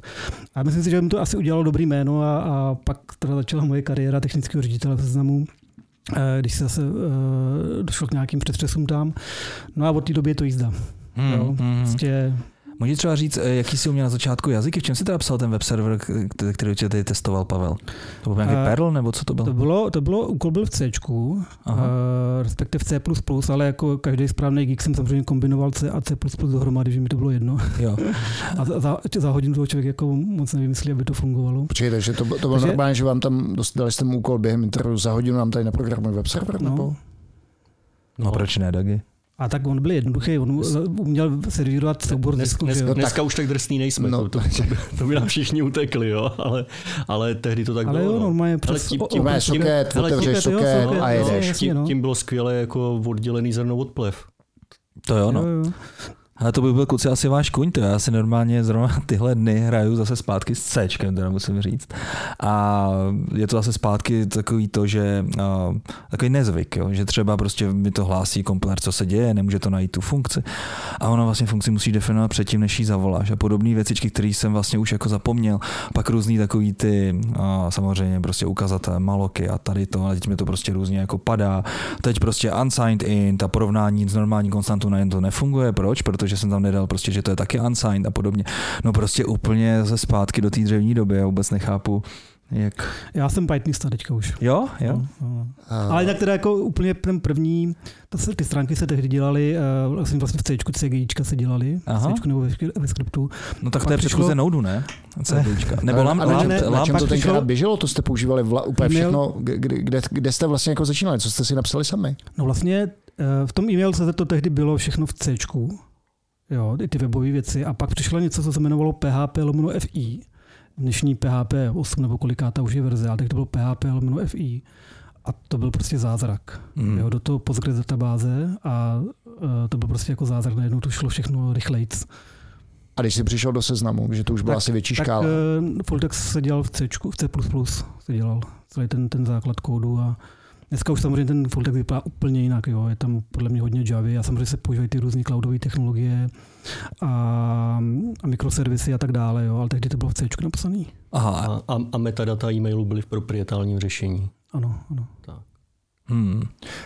A myslím si, že mi to asi udělalo dobrý jméno a, a pak teda začala moje kariéra technického ředitele v seznamu eh, když se zase uh, došlo k nějakým přetřesům tam. No a od té doby je to jízda. Hmm, Jo, hmm. prostě Můžeš třeba říct, eh, jaký jsi uměl na začátku jazyky? V čem jsi teda psal ten web server, který tě tady testoval Pavel? To byl nějaký Eh, Perl, nebo co to to bylo? bylo, to bylo, úkol byl v C, uh, respektive v C++, ale jako každý správný geek jsem samozřejmě kombinoval C a C++ dohromady, že mi to bylo jedno. Jo. [laughs] A za, za, za hodinu toho člověk jako moc nevymyslí, aby to fungovalo. Počkej, takže to, to bylo Takže- normálně, že vám tam dostali jste úkol během interview za hodinu nám tady naprogramuje web server, No. nebo? No proč ne, Dagi? A tak on byl jednoduchý, on uměl servírovat soubor Dnes, disků, dnes, jo. dneska už tak drsný nejsme, No, no, to, to, to, by, to by nám všichni utekli, jo? Ale, ale tehdy to tak Ale bylo. jo, no. normálně Ale přes... tím- o- tím- Máš tím- soket, hele, otevřeš soket, jo, a jo, jedeš. jasně, tím, no. tím bylo skvěle jako oddělený zrno od plev. To jo, no. Jo, jo. Ale to by byl kluci asi váš kuň, to já si normálně zrovna [laughs] tyhle dny hraju zase zpátky s C, teda musím říct. A je to zase zpátky takový to, že uh, takový nezvyk, jo, že třeba prostě mi to hlásí kompiler, co se děje, nemůže to najít tu funkci. A ona vlastně funkci musí definovat předtím, než ji zavoláš. A podobné věcičky, které jsem vlastně už jako zapomněl. Pak různý takový ty, uh, samozřejmě prostě ukazatele, maloky a tady to, ale teď mi to prostě různě jako padá. Teď prostě unsigned in, ta porovnání s normální konstantou na to nefunguje. Proč? Protože protože jsem tam nedal prostě, že to je taky unsigned a podobně. No prostě úplně ze zpátky do té dřevní doby, já vůbec nechápu, jak... Já jsem Pythonista teďka už. Jo, jo. No, no. A... Ale jinak teda jako úplně ten první, to se, ty stránky se tehdy dělaly, uh, vlastně, vlastně v C, CGIčka se dělaly, Aha. C nebo ve, ve skriptu. No tak to je předchozí Noudu, ne? CGIčka. Nebo lam, lam, lam, lam, na čem to tenkrát běželo? To jste používali vla, úplně všechno, kde, kde, kde, jste vlastně jako začínali? Co jste si napsali sami? No vlastně uh, v tom e-mailu se to tehdy bylo všechno v C jo, ty webové věci. A pak přišlo něco, co se jmenovalo PHP lomeno FI. Dnešní PHP 8 nebo kolikátá už je verze, ale tak to bylo PHP lomeno FI. A to byl prostě zázrak. Mm. Jo, do toho Postgres databáze a uh, to byl prostě jako zázrak. Najednou to šlo všechno rychlejc. A když jsi přišel do seznamu, že to už byla tak, asi větší tak, škála? Tak uh, Foltex se dělal v C, v C++ se dělal celý ten, ten základ kódu a Dneska už samozřejmě ten Fulltext vypadá úplně jinak. Jo. Je tam podle mě hodně Javy a samozřejmě se používají ty různé cloudové technologie a, a mikroservisy a tak dále, jo. ale tehdy to bylo v C napsané. Aha. A, a metadata e-mailu byly v proprietálním řešení. Ano, ano. Tak. Hmm.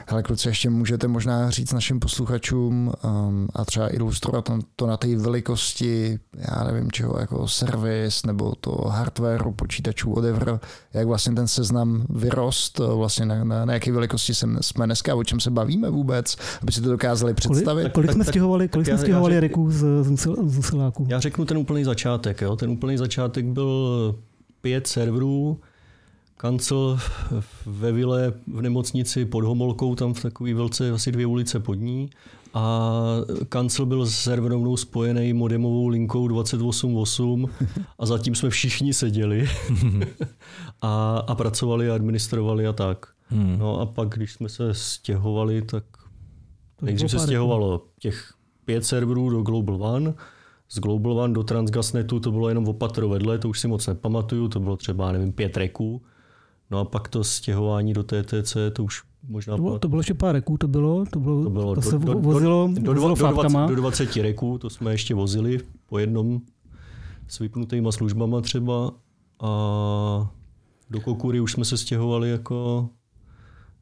Hele, kluci, ještě můžete možná říct našim posluchačům um, a třeba ilustrovat to na té velikosti, já nevím čeho, jako servis nebo to hardwareu, počítačů, whatever, jak vlastně ten seznam vyrost, vlastně na, na, na jaké velikosti jsme dneska, o čem se bavíme vůbec, aby si to dokázali představit. Kolik, kolik jsme stěhovali, kolik jsme stěhovali reků z, z Usiláku? Já řeknu ten úplný začátek. Jo? Ten úplný začátek byl pět serverů, kancel ve vile v nemocnici pod Homolkou, tam v takové velce asi dvě ulice pod ní. A kancel byl s serverovnou spojený modemovou linkou 28.8 a zatím jsme všichni seděli [laughs] a, a pracovali a administrovali a tak. Hmm. No a pak, když jsme se stěhovali, tak nejdřív se stěhovalo těch pět serverů do Global One, z Global One do Transgasnetu to bylo jenom opatro vedle, to už si moc nepamatuju, to bylo třeba, nevím, pět reků. No a pak to stěhování do TTC, to už možná... To bylo, to bylo ještě pár reků, to bylo, to bylo, to, bylo to do, se do, vozilo, do, do, do, 20, do 20 reků, to jsme ještě vozili po jednom s vypnutýma službama třeba a do Kokury už jsme se stěhovali jako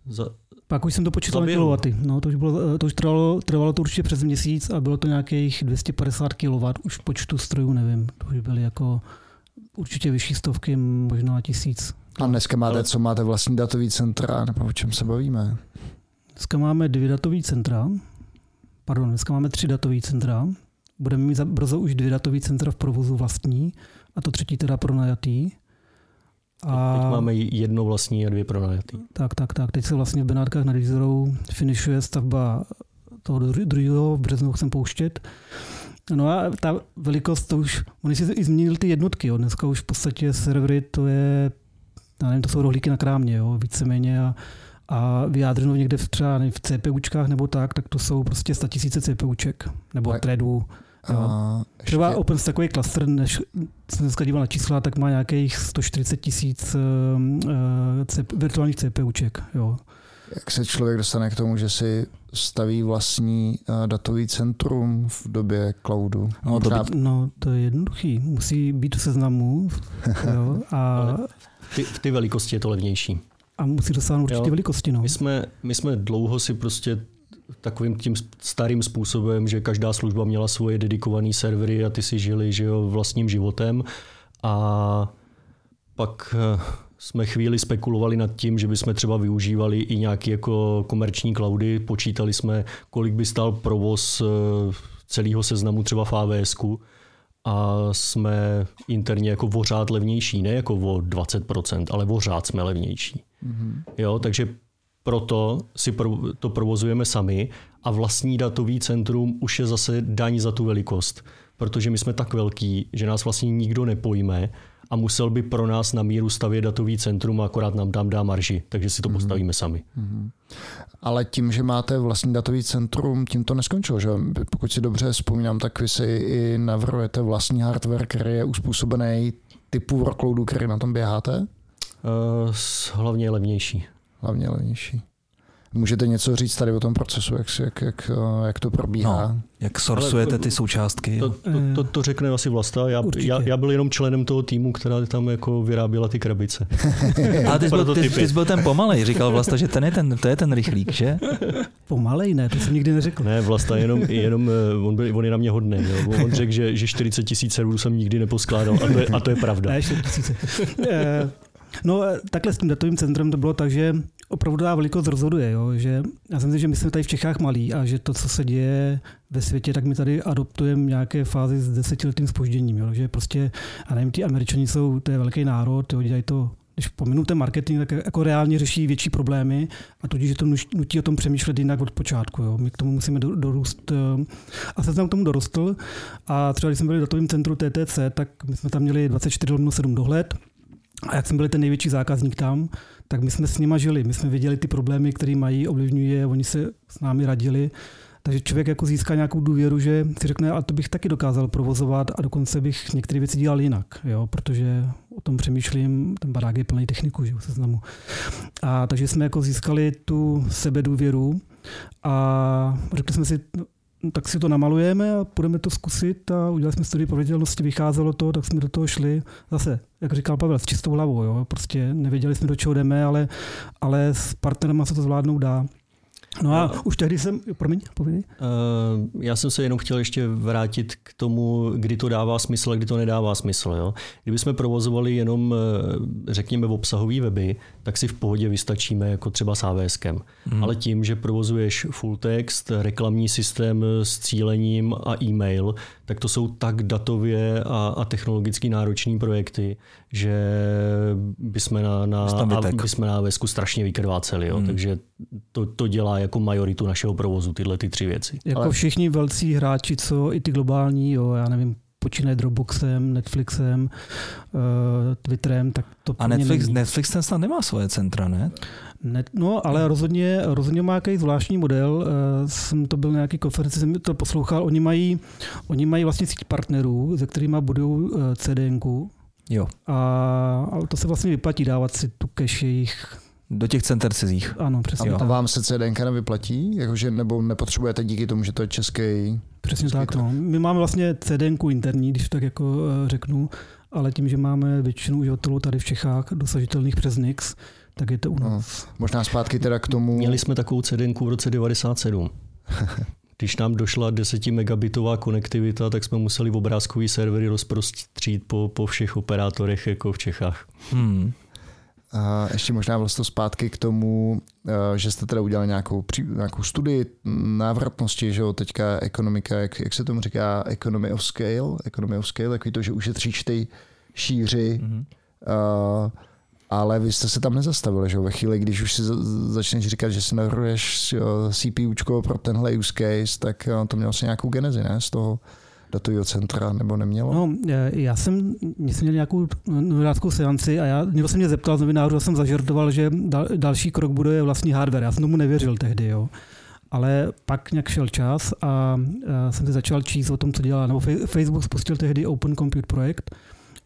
za, pak už jsem to počítal na kilowaty. No, to už, bylo, to už trvalo, trvalo to určitě přes měsíc a bylo to nějakých 250 kW už počtu strojů, nevím. To už byly jako určitě vyšší stovky, možná tisíc. A dneska máte, Ale... co máte vlastní datový centra, nebo o čem se bavíme? Dneska máme dvě datové centra. Pardon, dneska máme tři datové centra. Budeme mít brzo už dvě datové centra v provozu vlastní a to třetí teda pronajatý. A teď máme jedno vlastní a dvě pronajatý. Tak, tak, tak. Teď se vlastně v Benátkách nad Jizerou finišuje stavba toho druhého, v březnu chcem pouštět. No a ta velikost, to už, oni si i změnili ty jednotky, jo. dneska už v podstatě servery to je já nevím, to jsou rohlíky na krámě, jo, víceméně a, a vyjádřeno někde v třeba nevím, v CPUčkách nebo tak, tak to jsou prostě tisíce CPUček nebo threadů. Třeba ještě... OpenStackový cluster, než jsem dneska díval na čísla, tak má nějakých 140 tisíc uh, virtuálních CPUček. Jo. Jak se člověk dostane k tomu, že si staví vlastní uh, datový centrum v době cloudu? No, to, by... no, to je jednoduchý. Musí být v seznamu. [laughs] jo, a ty, v ty velikosti je to levnější. A musí dosáhnout určitě velikosti. No. My, jsme, my jsme dlouho si prostě takovým tím starým způsobem, že každá služba měla svoje dedikované servery a ty si žili že jo, vlastním životem. A pak eh, jsme chvíli spekulovali nad tím, že bychom třeba využívali i nějaké jako komerční cloudy. Počítali jsme, kolik by stál provoz eh, celého seznamu třeba v AWS a jsme interně jako vořád levnější, ne jako o 20%, ale vořád jsme levnější. Mm-hmm. Jo, takže proto si to provozujeme sami a vlastní datový centrum už je zase daň za tu velikost. Protože my jsme tak velký, že nás vlastně nikdo nepojme a musel by pro nás na míru stavět datový centrum a akorát nám tam dá marži, takže si to postavíme sami. Ale tím, že máte vlastní datový centrum, tím to neskončilo, že? Pokud si dobře vzpomínám, tak vy si i navrhujete vlastní hardware, který je uspůsobený typu workloadu, který na tom běháte? Uh, hlavně levnější. Hlavně levnější. Můžete něco říct tady o tom procesu, jak, jak, jak, jak to probíhá? No, jak sourcujete ty součástky? To, to, to, to řekne asi Vlasta. Já, já, já byl jenom členem toho týmu, která tam jako vyráběla ty krabice. [laughs] Ale ty jsi, byl, ty, ty jsi byl ten pomalej, říkal Vlasta, že ten je ten, to je ten rychlík, že? Pomalej, ne, to jsem nikdy neřekl. Ne, Vlasta jenom, jenom on, byl, on je na mě hodný. Jo. On řekl, že, že 40 tisíc serverů jsem nikdy neposkládal a to je, a to je pravda. Ne, 40 tisíce. No takhle s tím datovým centrem to bylo tak, že opravdu ta velikost rozhoduje. Jo? Že já si myslím, že my jsme tady v Čechách malí a že to, co se děje ve světě, tak my tady adoptujeme nějaké fázi s desetiletým spožděním. Jo? Že prostě, a nevím, ti američani jsou, to je velký národ, jo? dělají to když pominu ten marketing, tak jako reálně řeší větší problémy a tudíž to nutí o tom přemýšlet jinak od počátku. Jo. My k tomu musíme dorůst eh, a se tam k tomu dorostl a třeba když jsme byli v datovém centru TTC, tak my jsme tam měli 24 7 dohled a jak jsme byli ten největší zákazník tam, tak my jsme s nima žili. My jsme viděli ty problémy, které mají, ovlivňují je, oni se s námi radili. Takže člověk jako získá nějakou důvěru, že si řekne, a to bych taky dokázal provozovat a dokonce bych některé věci dělal jinak, jo, protože o tom přemýšlím, ten barák je plný techniku, že seznamu. A takže jsme jako získali tu sebedůvěru a řekli jsme si, tak si to namalujeme a budeme to zkusit a udělali jsme studii proveditelnosti, vycházelo to, tak jsme do toho šli. Zase, jak říkal Pavel, s čistou hlavou, jo? prostě nevěděli jsme, do čeho jdeme, ale, ale s partnerem se to zvládnout dá. No a no. už tehdy jsem, promiň, povědej. Uh, já jsem se jenom chtěl ještě vrátit k tomu, kdy to dává smysl a kdy to nedává smysl. Jo? Kdyby jsme provozovali jenom, eh, řekněme, obsahový weby, tak si v pohodě vystačíme jako třeba s AWSkem. Hmm. Ale tím, že provozuješ full text, reklamní systém s cílením a e-mail, tak to jsou tak datově a, a technologicky náročné projekty, že bychom na, na, a, bychom na AWSku strašně vykrváceli. Jo? Hmm. Takže to, to dělá jako majoritu našeho provozu, tyhle ty tři věci. Jako Ale... všichni velcí hráči, co i ty globální, jo, já nevím, počínaje Dropboxem, Netflixem, uh, Twitterem, tak to A Netflix, není. Netflix ten snad nemá svoje centra, ne? Net, no, ale rozhodně, rozhodně má nějaký zvláštní model. Uh, jsem to byl na nějaký konferenci, jsem to poslouchal. Oni mají, oni mají vlastně síť partnerů, se kterými budou uh, CDNku. Jo. A, a to se vlastně vyplatí dávat si tu cache jejich do těch center cizích. Ano, přesně. A vám se CDNK nevyplatí? Jakože, nebo nepotřebujete díky tomu, že to je český? Přesně tak. No. My máme vlastně CDNK interní, když tak jako eh, řeknu, ale tím, že máme většinu uživatelů tady v Čechách dosažitelných přes Nix, tak je to u no, nás. No, možná zpátky teda k tomu. Měli jsme takovou CDNku v roce 97. [laughs] Když nám došla 10 megabitová konektivita, tak jsme museli obrázkový servery rozprostřít po, po všech operátorech jako v Čechách. Hmm. A ještě možná vlastně zpátky k tomu, eh, že jste teda udělali nějakou, nějakou studii návratnosti, že jo, teďka ekonomika, jak, jak se tomu říká, economy of scale, economy of scale, takový to, že ušetříš ty šíři, mm-hmm. uh, ale vy jste se tam nezastavili, že jo? Ve chvíli, když už si začneš říkat, že si navrhuješ CPUčko pro tenhle use case, tak eh, to mělo se nějakou genezi, ne? Z toho, datového centra, nebo nemělo? No, já jsem, jsem měl nějakou novinářskou seanci a já, někdo se mě zeptal z novinářů a jsem zažartoval, že dal, další krok bude vlastní hardware. Já jsem tomu nevěřil tehdy, jo. Ale pak nějak šel čas a, a jsem se začal číst o tom, co dělá. Nebo Facebook spustil tehdy Open Compute projekt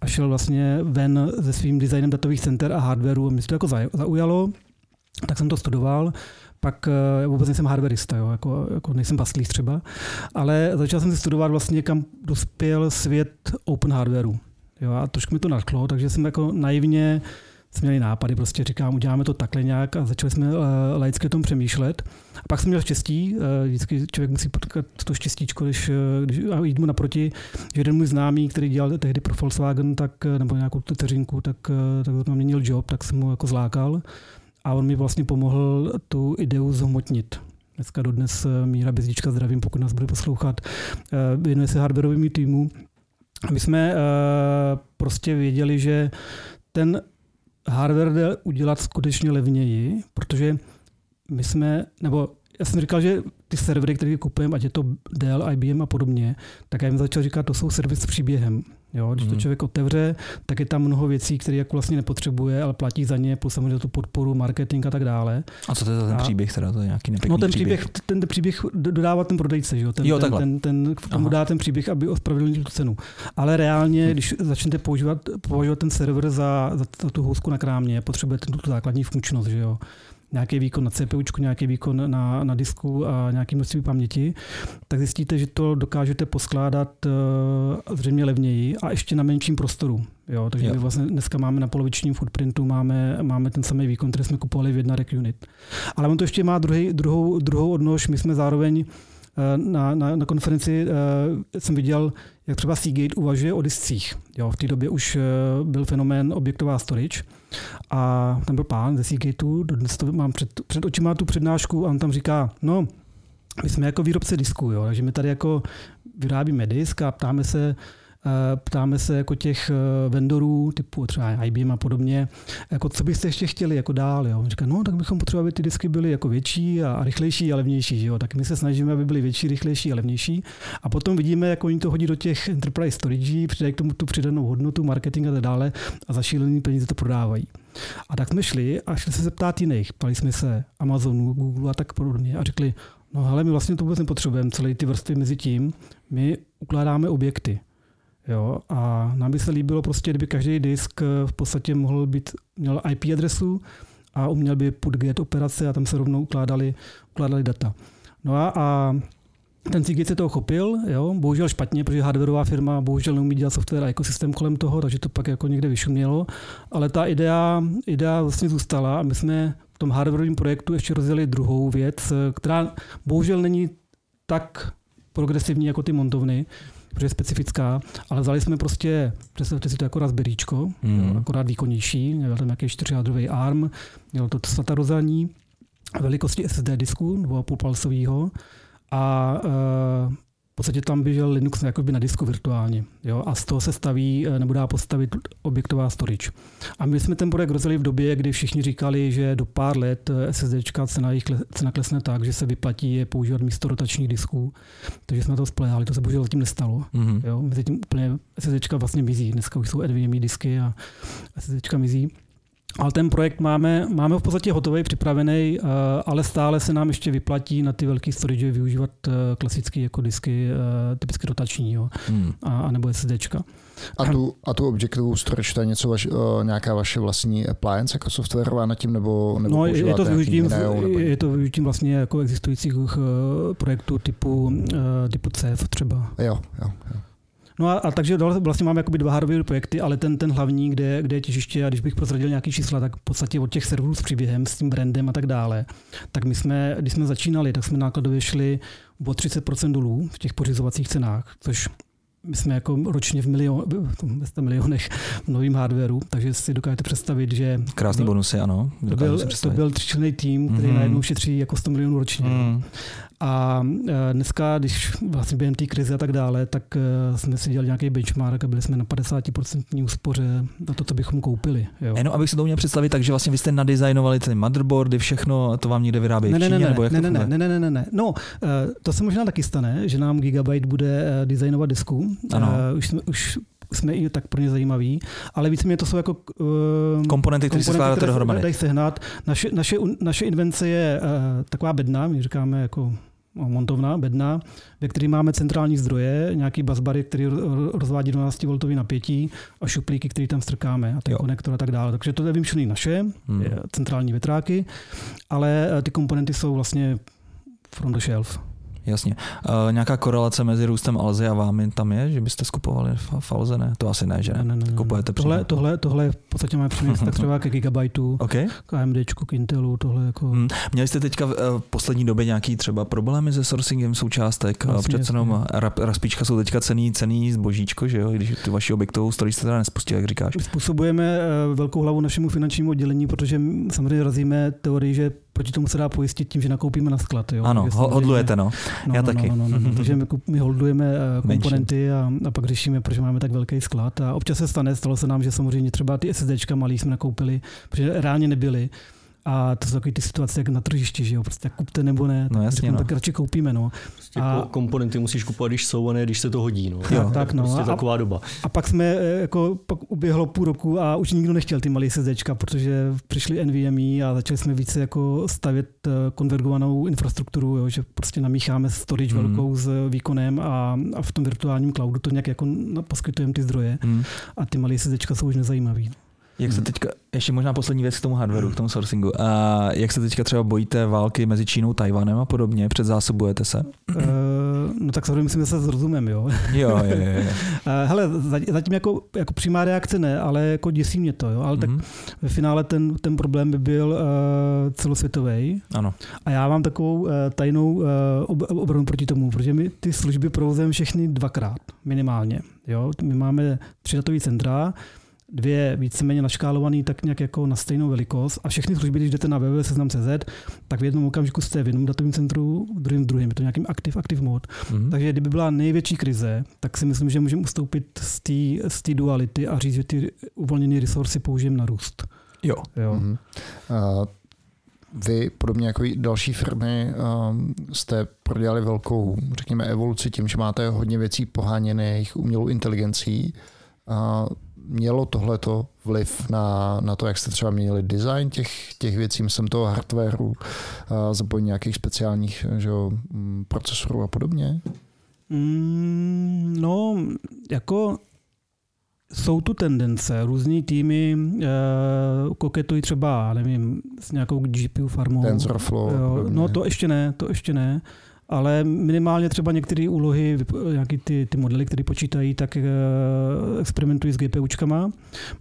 a šel vlastně ven se svým designem datových center a hardwareu. Mě to jako zaujalo, tak jsem to studoval pak uh, vůbec nejsem hardwareista, jo, jako, jako nejsem paslík třeba, ale začal jsem si studovat vlastně, kam dospěl svět open hardwareu. Jo, a trošku mi to nadchlo, takže jsem jako naivně jsme měli nápady, prostě říkám, uděláme to takhle nějak a začali jsme uh, laicky o tom přemýšlet. A pak jsem měl štěstí, uh, vždycky člověk musí potkat to štěstíčko, když, když a jít mu naproti, že jeden můj známý, který dělal tehdy pro Volkswagen, tak, nebo nějakou teřinku, tak, tak měnil job, tak jsem mu jako zlákal a on mi vlastně pomohl tu ideu zhmotnit. Dneska dodnes eh, Míra Bezdička zdravím, pokud nás bude poslouchat, eh, věnuje se hardwareovým týmu. My jsme eh, prostě věděli, že ten hardware jde udělat skutečně levněji, protože my jsme, nebo já jsem říkal, že ty servery, které kupujeme, ať je to Dell, IBM a podobně, tak já jim začal říkat, to jsou servery s příběhem. Jo, když to Mhm. člověk otevře, tak je tam mnoho věcí, které jako vlastně nepotřebuje, ale platí za ně, plus samozřejmě tu podporu, marketing a tak dále. A co to je za ten příběh, teda to je nějaký nepěkný No ten příběh, ten, ten příběh dodává ten prodejce, že jo? Ten, Jo, ten, ten, ten, tomu dá ten příběh, aby ospravedlnil tu cenu. Ale reálně, když začnete používat, používat ten server za, za, za tu housku na krámě, potřebujete tu základní funkčnost, že jo? Nějaký výkon na CPUčku, nějaký výkon na, na disku a nějaký množství paměti, tak zjistíte, že to dokážete poskládat uh, zřejmě levněji a ještě na menším prostoru. Jo, takže Jo. my vlastně dneska máme na polovičním footprintu máme, máme ten samý výkon, který jsme kupovali v jedna rack unit. Ale on to ještě má druhý, druhou, druhou odnož. My jsme zároveň eh, na, na, na konferenci uh, jsem viděl, jak třeba Seagate uvažuje o discích. Jo, v té době už uh, byl fenomén objektová storage a tam byl pán ze Seagateu, dnes to mám před, před očima tu přednášku a on tam říká, no, my jsme jako výrobce disků, jo, takže my tady jako vyrábíme disk a ptáme se, ptáme se jako těch eh, vendorů typu třeba IBM a podobně, jako co byste ještě chtěli jako dál. Jo. Říká, no tak bychom potřebovali, aby ty disky byly jako větší a rychlejší a levnější. Jo. Tak my se snažíme, aby byly větší, rychlejší a levnější. A potom vidíme, jak oni to hodí do těch enterprise storage, přidají k tomu tu přidanou hodnotu, marketing a tak dále a za šílený peníze to prodávají. A tak jsme šli a šli se zeptat jiných. Ptali jsme se Amazonu, Google a tak podobně a řekli, no hele, my vlastně to vůbec nepotřebujeme, celé ty vrstvy mezi tím, my ukládáme objekty. Jo, a nám by se líbilo prostě, kdyby každý disk eh, v podstatě mohl být, měl IP adresu a uměl by put get operace a tam se rovnou ukládali, ukládali data. No a, a ten Seagate se toho chopil, jo, bohužel špatně, protože hardwareová firma bohužel neumí dělat software a ekosystém kolem toho, takže to pak jako někde vyšumělo. Ale ta idea, idea vlastně zůstala a my jsme v tom hardwareovém projektu ještě rozjeli druhou věc, eh, která bohužel není tak progresivní jako ty montovny, protože je specifická, ale vzali jsme prostě, představte si to jako Raspberryčko, Mhm. mm. akorát výkonnější, měl tam nějaký čtyřjádrový ARM, měl to SATA rozhraní, velikosti SSD disku, 2,5 palcového a uh, v podstatě tam běžel Linux jakoby na disku virtuálně. Jo? A z toho se staví, eh, nebo dá postavit objektová storage. A my jsme ten projekt rozjeli v době, kdy všichni říkali, že do pár let eh, SSDčka cena, jich, cena klesne tak, že se vyplatí je používat místo rotačních disků. Takže jsme na to spolehali. To se bohužel zatím nestalo. Mhm. Jo, mezi tím úplně SSDčka vlastně mizí. Dneska už jsou NVMe disky a SSDčka mizí. Ale ten projekt máme, máme v podstatě hotový, připravený, eh, ale stále se nám ještě vyplatí na ty velké storage využívat eh, klasické jako disky, eh, typicky rotační, jo, Hmm. a, a nebo SSDčka. A tu, a tu objektovou storage, to je něco vaš, nějaká vaše vlastní appliance jako softwarová nad tím, nebo, nebo No, je to, využitím, Mineo, nebo... je to využitím vlastně jako existujících projektů typu, typu CEF třeba. Jo, jo, jo. No a, a takže vlastně máme jakoby dva hardware projekty, ale ten, ten hlavní, kde, kde je těžiště, a když bych prozradil nějaký čísla, tak v podstatě od těch serverů s příběhem, s tím brandem a tak dále, tak my jsme, když jsme začínali, tak jsme nákladově šli o 30% dolů v těch pořizovacích cenách, což my jsme jako ročně v milion, 100 milionech v novým hardwareu, takže si dokážete představit, že Krásný bonusy, ano. to byl, to byl třičlenný tým, který Mhm. najednou šetří jako 100 milionů ročně. Hmm. A e, dneska, když vlastně během té krize a tak dále, tak e, jsme si dělali nějaký benchmark a byli jsme na 50% úspoře na to, co bychom koupili. Jo. Jenom abych si to uměl představit, takže vlastně vy jste nadizajnovali ty motherboardy, všechno, to vám někde vyrábějí Ne, v ne, Číně, ne, ne, nebo jak ne, to ne, ne, ne, ne, ne, ne. No, e, to se možná taky stane, že nám Gigabyte bude designovat disku. Ano. Už jsme, už jsme i tak pro ně zajímaví, ale víceméně to jsou jako e, Komponenty, které se dohromady. dají sehnat. Naše, naše, naše invence je uh, taková bedna, my říkáme jako montovna, bedna, ve které máme centrální zdroje, nějaký busbary, který ro- rozvádí 12 V napětí a šuplíky, které tam strkáme a ten Jo. konektor a tak dále. Takže to je vymyšlené naše, Hmm. centrální větráky, ale eh, ty komponenty jsou vlastně from the shelf. Jasně. Uh, nějaká korelace mezi růstem Alzy a vámi tam je, že byste skupovali v, v Alze? Ne, to asi ne, že ne? Ne, ne, ne. Kupujete tohle, přímo. tohle, tohle v podstatě máme přímo tak třeba ke Gigabyteu, OK. k AMDčku, k Intelu, tohle jako... Hmm. Měli jste teďka v, eh, v poslední době nějaký třeba problémy se sourcingem součástek? Vlastně, Vlastně, Přece jenom rap, raspíčka jsou teďka cený, cený zbožíčko, že jo? I Když tu vaši objektovou story jste teda nespustili, jak říkáš. Způsobujeme eh, velkou hlavu našemu finančnímu oddělení, protože samozřejmě razíme teorii, že proti tomu se dá pojistit tím, že nakoupíme na sklad. Jo? Ano, ho, hodlujete, no. No, já no, taky. No, no, no, no. [laughs] Takže my, my holdujeme eh, komponenty a, a pak řešíme, proč máme tak velký sklad. A občas se stane, stalo se nám, že samozřejmě třeba ty SSDčka malý jsme nakoupili, protože reálně nebyly. A to jsou takové ty situace jak na tržišti, že jo, prostě jak kupte nebo ne, tak, No jasně, řeknu, no. tak radši koupíme, no. Prostě A- komponenty musíš kupovat, když jsou, a ne když se to hodí. No. Jo, tak no. Prostě A- taková doba. A pak jsme, eh, jako, pak uběhlo půl roku a už nikdo nechtěl ty malé SSDčka, protože přišli NVMe a začali jsme více jako stavět eh, konvergovanou infrastrukturu, jo, že prostě namícháme storage Mhm. velkou s výkonem a, a v tom virtuálním cloudu to nějak jako poskytujeme ty zdroje Hmm. a ty malé SSDčka jsou už nezajímavý. Jak se Mhm. teďka, ještě možná poslední věc k tomu hardwareu, k tomu sourcingu. A jak se teďka třeba bojíte války mezi Čínou, Tajvanem a podobně? Předzásobujete se? Eh, no tak samozřejmě musíme se zrozumem, jo. Jo, jo, jo. jo. [laughs] Eh, Hele, za- zatím jako, jako přímá reakce ne, ale jako děsí mě to, jo. Ale tak Mhm. ve finále ten, ten problém by byl uh, celosvětový. Ano. A já mám takovou uh, tajnou uh, ob, obranu proti tomu, protože my ty služby provozujeme všechny dvakrát minimálně. Jo? My máme tři datové centra, dvě víceméně naškálované tak nějak jako na stejnou velikost a všechny služby, když jdete na www.seznam.cz, tak v jednom okamžiku jste v jednom datovém centru, v druhém v druhém. Je to nějakým active, active mode. Mhm. Takže kdyby byla největší krize, tak si myslím, že můžeme ustoupit z té duality a říct, že ty uvolněné resursy použijeme na růst. Jo. Jo. Mhm. A vy, podobně jako i další firmy, um, jste prodělali velkou, řekněme, evoluci tím, že máte hodně věcí poháněných umělou inteligencí. A mělo tohleto vliv na, na to, jak jste třeba měnili design těch, těch věcí, myslím toho hardwareu, a zapojení nějakých speciálních že jo, mm, procesorů a podobně? Mm, no, jako jsou tu tendence. Různý týmy e, koketují třeba, nevím, s nějakou GPU farmou. TensorFlow. Jo, no to ještě ne, to ještě ne. Ale minimálně třeba některé úlohy, nějaký ty, ty modely, které počítají, tak e, experimentují s GPUčkama.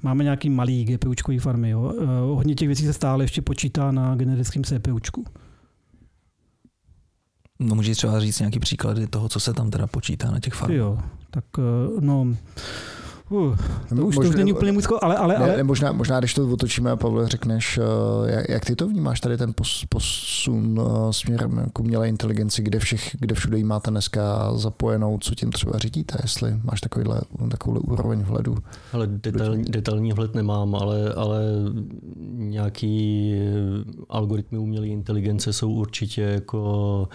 Máme nějaký malý GPUčkový farmy. Jo. E, hodně těch věcí se stále ještě počítá na generickém CPUčku. No můžeš třeba říct nějaký příklady toho, co se tam teda počítá na těch farmách. Jo, tak e, no... Uh, to už to už Možná- není úplně můj ale, ale, Ne, ale ne, možná, možná, když to otočíme a Pavle řekneš, eh, jak, jak ty to vnímáš tady ten pos, posun eh, směrem k umělé inteligenci, kde, všech, kde všude jí máte dneska zapojenou, co tím třeba řídíte, jestli máš takovýhle, takovouhle úroveň vhledu. Ale detailní, detailní vhled nemám, ale, ale nějaký eh, algoritmy umělé inteligence jsou určitě jako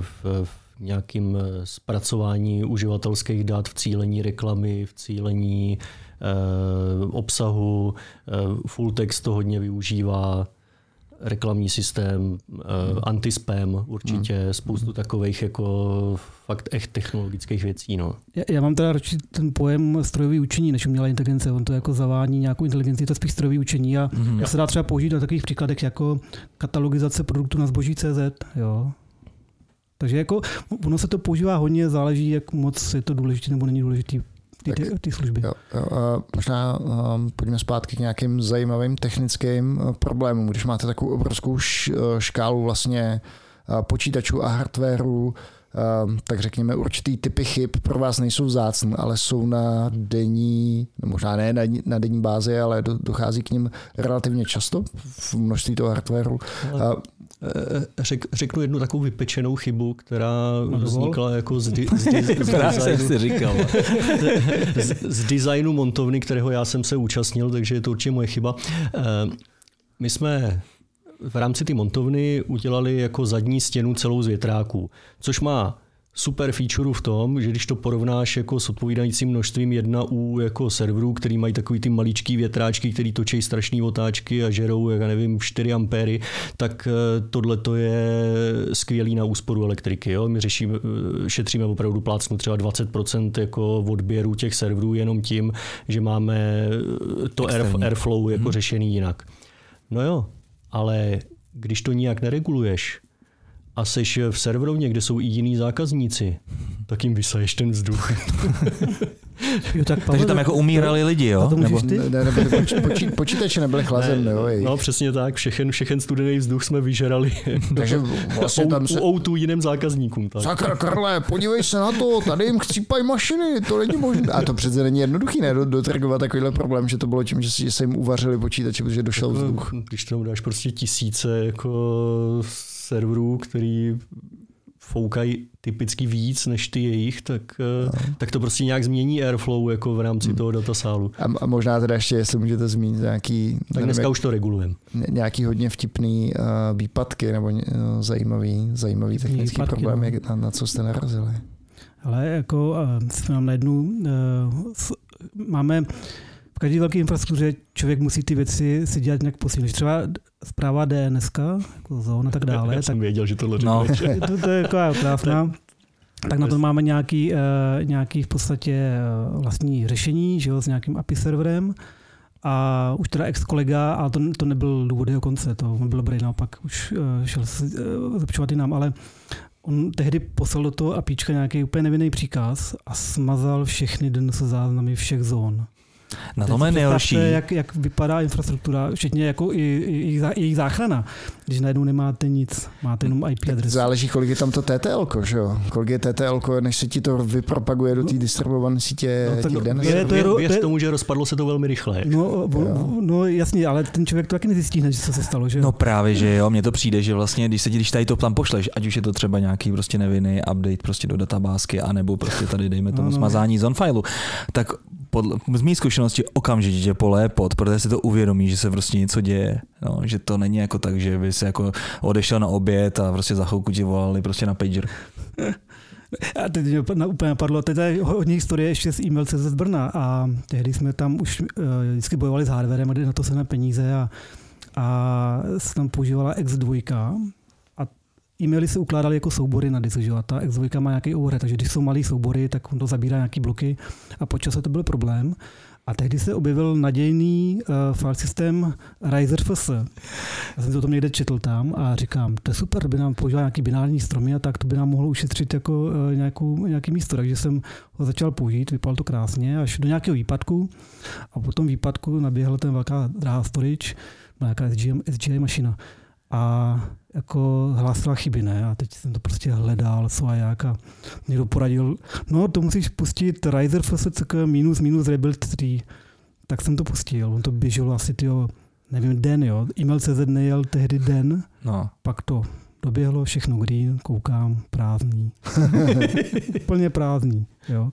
v, v nějakým eh, zpracování uživatelských dat, v cílení reklamy, v cílení eh, obsahu. Eh, full text to hodně využívá reklamní systém, eh, antispam určitě, spoustu takových jako fakt echt technologických věcí. No. Já, já mám teda radši ten pojem strojový učení, než umělá inteligence. On to jako zavání nějakou inteligenci, je to spíš strojový učení a já se dá třeba použít na takových příkladech jako katalogizace produktů na zboží CZ. Jo. Takže jako ono se to používá hodně, záleží, jak moc je to důležité nebo není důležité ty, ty, ty služby. Jo, jo, a možná um, pojďme zpátky k nějakým zajímavým technickým uh, problémům. Když máte takovou obrovskou š, uh, škálu vlastně uh, počítačů a hardwareu, tak řekněme určitý typy chyb pro vás nejsou vzácné, ale jsou na denní, no možná ne na, denní bázi, ale do, dochází k ním relativně často v množství toho hardwareu. Ale- Eh, Řek, řeknu jednu takovou vypečenou chybu, která dovol. vznikla jako z, di, z, di, [laughs] z, designu, si říkal. [laughs] z, z designu montovny, kterého já jsem se účastnil, takže je to určitě moje chyba. Eh, My jsme v rámci ty montovny udělali jako zadní stěnu celou z větráků, což má super feature v tom, že když to porovnáš jako s odpovídajícím množstvím 1U jako serverů, který mají takový ty maličký větráčky, který točí strašné otáčky a žerou, jak já nevím, 4 ampéry, tak tohle to je skvělý na úsporu elektriky. Jo? My řešíme, eh, šetříme opravdu plácnu třeba 20% jako odběru těch serverů jenom tím, že máme eh, to air, airflow jako hmm. řešený jinak. No jo, ale když to nijak nereguluješ, a seš v serverovně, kde jsou i jiní zákazníci, tak jim vysaješ ten vzduch. [laughs] [laughs] Jo, tak Takže tam jako umírali lidi, jo? to Nebo, ty? ne, ne, nebyly poč, počí, počítače nebyly chlazen, jo. jejich. No přesně tak, všechen, všechen studený vzduch jsme vyžerali. [laughs] Takže [laughs] vlastně tam se... U O2 jiným zákazníkům. Tak. Sakra Karle, podívej se na to, tady jim chcípají mašiny, to není možné. A to přece není jednoduchý, ne, dotrgovat takovýhle problém, že to bylo tím, že, si- že se jim uvařili počítače, protože došel vzduch. Když tam dáš prostě tisíce jako serverů, který foukají typicky víc než ty jejich, tak, no. tak to prostě nějak změní airflow jako v rámci hmm. toho datasálu. A, a možná teda ještě, jestli můžete zmínit nějaký... Tak dneska už to regulujeme. Nějaký hodně vtipný uh, výpadky nebo uh, zajímavý, zajímavý technický výpadky, problém, no. na, na co jste narazili. Ale jako uh, jsme na jednu, uh, máme v každé velké infrastruktuře člověk musí ty věci si dělat nějak posílit. Třeba zpráva DNS, jako zóna a tak dále. Já tak, jsem věděl, že tohle no. [laughs] to, to, je jako krásná. Tak na to máme nějaký, uh, nějaký v podstatě uh, vlastní řešení, že jo, s nějakým API serverem. A už teda ex-kolega, ale to, to nebyl důvod jeho konce, to byl dobrý, naopak už uh, šel se uh, zlepšovat i nám, ale on tehdy poslal do toho APIčka nějaký úplně nevinný příkaz a smazal všechny DNS záznamy všech zón. Na tom je nejhorší. Jak, jak vypadá infrastruktura, včetně jako i, i, i jejich záchrana, když najednou nemáte nic, máte jenom IP adresu. Záleží, kolik je tam to TTL, že jo? Kolik je TTL, než se ti to vypropaguje do té distribuované sítě no, tak, to je, věř, věř tomu, že rozpadlo se to velmi rychle. No, no, no jasně, ale ten člověk to taky nezjistí hned, co se stalo, že No právě, že jo, mně to přijde, že vlastně, když se když tady to tam pošleš, ať už je to třeba nějaký prostě nevinný update prostě do databázky, anebo prostě tady dejme tomu no, no. smazání z on fileu, tak podle, z mé zkušenosti okamžitě polé pod, protože si to uvědomí, že se prostě něco děje. No, že to není jako tak, že by se jako odešel na oběd a prostě za chvilku ti volali prostě na pager. [laughs] A teď mě úplně napadlo, teď je hodně historie ještě z e-mail z Brna a tehdy jsme tam už uh, vždycky bojovali s hardwarem, kde na to se na peníze a, a se tam používala X2 e-maily se ukládaly jako soubory na disk, že? a ta x má nějaký overhead, takže když jsou malé soubory, tak on to zabírá nějaký bloky a po čase to byl problém. A tehdy se objevil nadějný uh, file systém RiserFS. Já jsem to tom někde četl tam a říkám, to je super, by nám používal nějaký binární stromy a tak to by nám mohlo ušetřit jako uh, nějakou, nějaký místo. Takže jsem ho začal použít, vypadalo to krásně, až do nějakého výpadku. A po tom výpadku naběhla ten velká drahá storage, nějaká SGA, SGA mašina. A jako hlásila chyby, ne? A teď jsem to prostě hledal, co a jak a někdo poradil, no to musíš pustit Riser FSCK minus minus rebuild 3. Tak jsem to pustil, on to běželo asi tyjo, nevím, den, jo. E-mail CZ nejel tehdy den, no. pak to doběhlo, všechno green, koukám, prázdný. [laughs] Plně prázdný, jo.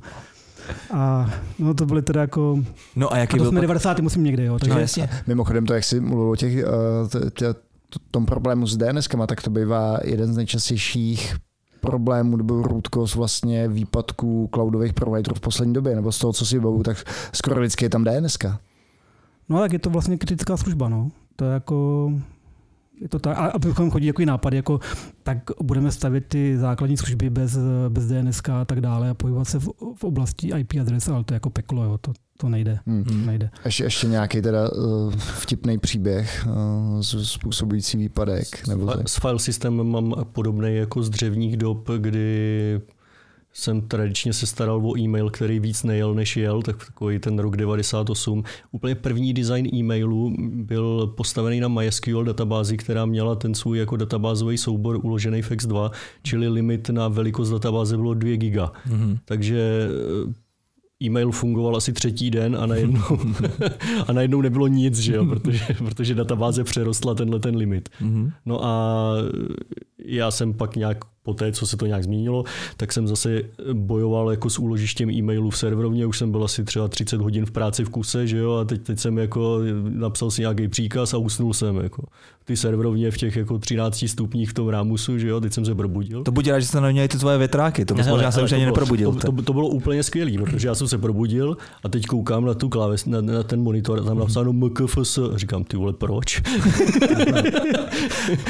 A no to byly teda jako... No a jaký a to byl jsme 90. musím někde, jo. Takže... No, jasně. Mimochodem to, jak jsi mluvil o těch, uh, tom problému s DNS, tak to bývá jeden z nejčastějších problémů nebo cause vlastně výpadků cloudových providerů v poslední době, nebo z toho, co si bavu, tak skoro vždycky je tam DNS. No tak je to vlastně kritická služba, no. To je jako, je to tak, a abychom chodí jako nápad, jako tak budeme stavit ty základní služby bez, bez DNS a tak dále a pohybovat se v, v oblasti IP adres, ale to je jako peklo, jo. To, to nejde. Hmm. hmm. nejde. Ještě, ještě nějaký teda uh, vtipný příběh uh, způsobující výpadek? Nebo s file systémem mám podobný jako z dřevních dob, kdy jsem tradičně se staral o e-mail, který víc nejel, než jel, tak takový ten rok 98. Úplně první design e-mailu byl postavený na MySQL databázi, která měla ten svůj jako databázový soubor uložený v X2, čili limit na velikost databáze bylo 2 giga. Mm-hmm. Takže e-mail fungoval asi třetí den a najednou, [laughs] a najednou nebylo nic, že jo, protože, protože databáze přerostla tenhle ten limit. Mm-hmm. No a já jsem pak nějak po té, co se to nějak změnilo, tak jsem zase bojoval jako s úložištěm e-mailů v serverovně, už jsem byl asi třeba 30 hodin v práci v kuse, že jo, a teď, teď jsem jako napsal si nějaký příkaz a usnul jsem, jako. Ty serverovně v těch jako 13 stupních v tom rámusu, že jo, teď jsem se probudil. To rád, že jste neměli ty tvoje větráky, to možná se už ani neprobudil. To, to, to, bylo úplně skvělé, protože já jsem se probudil a teď koukám na tu kláves, na, na ten monitor a tam napsáno MKFS říkám, ty vole, proč? [laughs]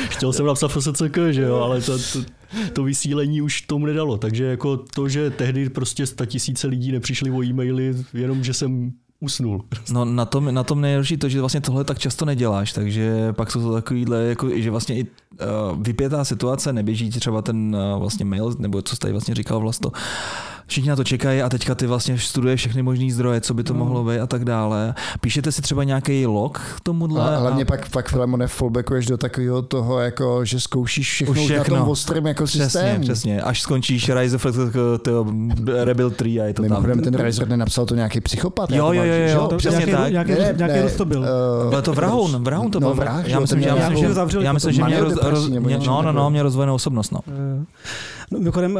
Chtěl jsem napsat FSCK, že jo, ale to, to, to vysílení už tomu nedalo. Takže jako to, že tehdy prostě tisíce lidí nepřišli o e-maily, jenom že jsem usnul. No na tom, na tom nejhorší to, že vlastně tohle tak často neděláš, takže pak jsou to takovýhle, jako, že vlastně i vypětá situace, neběží ti třeba ten uh, vlastně mail, nebo co jsi tady vlastně říkal vlastně, všichni na to čekají a teďka ty vlastně studuješ všechny možné zdroje, co by to no. mohlo být a tak dále. Píšete si třeba nějaký log k tomuhle? A hlavně a... pak, pak Filemone fallbackuješ do takového toho, jako, že zkoušíš všechno, všechno. na tom ostrém jako přesně, systém. Přesně, až skončíš Rise of Rebuild 3 a je to Mimochodem, tam. ten Riser nenapsal to nějaký psychopat. Jo, jo, jo, jo, jo, přesně nějaký, tak. Nějaký, ne, nějaký ne, to byl. Uh, byl to Vrahoun, Vrahoun to byl. No, vrah, já myslím, že, já myslím, že, já myslím, že měl roz, mě, no, no, no, mě rozvojenou osobnost, no. Eh, No, mimochodem,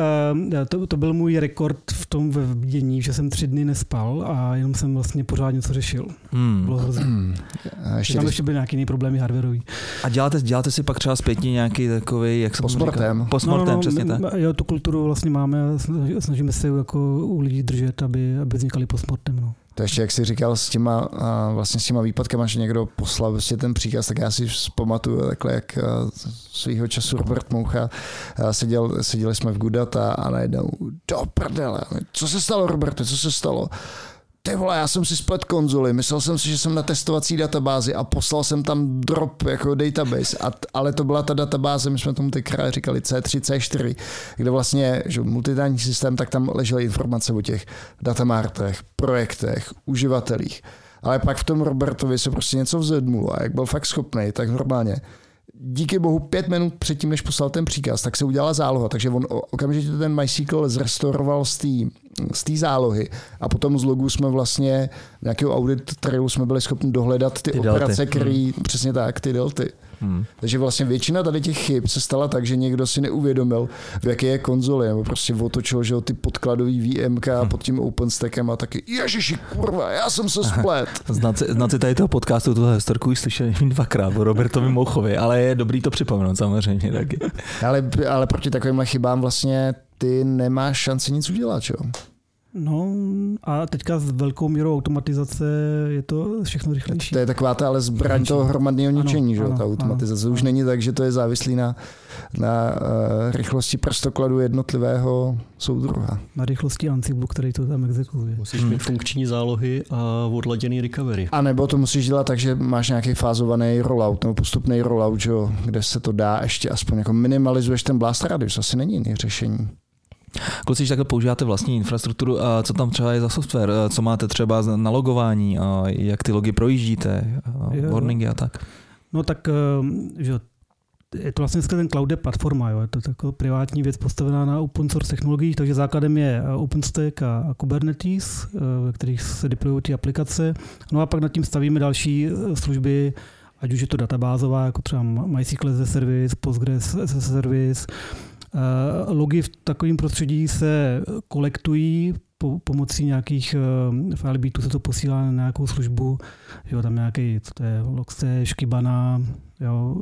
eh, to, to, byl můj rekord v tom ve vidění, že jsem tři dny nespal a jenom jsem vlastně pořád něco řešil. Hmm. Bylo hrozně. A ještě Tam ještě byly nějaké jiné problémy hardwareový. A děláte, děláte si pak třeba zpětně nějaký takový, jak se tomu Postmortem. říká? Postmortem, no, no, přesně my- tak. Jo, tu kulturu vlastně máme a snažíme se jako u lidí držet, aby, aby vznikaly postmortem. No. To ještě, jak jsi říkal s těma, vlastně s těma výpadkama, že někdo poslal prostě ten příkaz, tak já si vzpamatuju takhle, jak a, svýho času Robert Moucha seděl, seděli jsme v Gudata a najednou do prdele, co se stalo Roberte, co se stalo? Ty vole, já jsem si splet konzoli, myslel jsem si, že jsem na testovací databázi a poslal jsem tam drop jako database, a, ale to byla ta databáze, my jsme tomu tenkrát říkali C3, C4, kde vlastně, že multitání systém, tak tam ležely informace o těch datamartech, projektech, uživatelích. Ale pak v tom Robertovi se prostě něco vzedmulo a jak byl fakt schopný, tak normálně díky bohu pět minut předtím, než poslal ten příkaz, tak se udělala záloha, takže on okamžitě ten MySQL zrestoroval z té z té zálohy a potom z logu jsme vlastně nějakého audit trailu jsme byli schopni dohledat ty, Ty operace, který, přesně tak, ty delty. Hmm. Takže vlastně většina tady těch chyb se stala tak, že někdo si neuvědomil, v jaké je konzoli, nebo prostě otočil, že ty podkladový VMK Hm. pod tím OpenStackem a taky, ježiši, kurva, já jsem se splet. [laughs] Znalci tady toho podcastu tuhle historku už slyšeli [laughs] dvakrát o Robertovi Mouchovi, ale je dobrý to připomenout samozřejmě [laughs] taky. ale, ale proti takovýmhle chybám vlastně ty nemáš šanci nic udělat, jo? No a teďka s velkou mírou automatizace je to všechno rychlejší. To je taková ta ale zbraň toho hromadného Ano, ničení, že jo, ano, ta automatizace. ano, Už ano. není tak, že to je závislý na, na uh, rychlosti prstokladu jednotlivého soudruha. Na rychlosti Ansible, který to tam exekuje. Musíš Hmm. mít funkční zálohy a odladěný recovery. A nebo to musíš dělat tak, že máš nějaký fázovaný rollout nebo postupný rollout, že jo, kde se to dá ještě aspoň jako minimalizuješ ten blast radius, asi není jiný řešení. Kluci, když takhle používáte vlastní infrastrukturu, a co tam třeba je za software, co máte třeba na logování, a jak ty logy projíždíte, Jo. warningy a tak. No tak, ehm, že je to vlastně dneska ten cloud je platforma, jo? je to taková privátní věc postavená na open source technologiích, takže základem je eh, OpenStack a, a Kubernetes, eh, ve kterých se deployují ty aplikace. No a pak nad tím stavíme další eh, služby, ať už je to databázová, jako třeba MySQL as a service, Postgres as a service. Eh, Logy v takovém prostředí se kolektují po, pomocí nějakých uh, filebeatů se to posílá na nějakou službu, jo, tam nějaký, co to je, Logstash, Kibana, jo,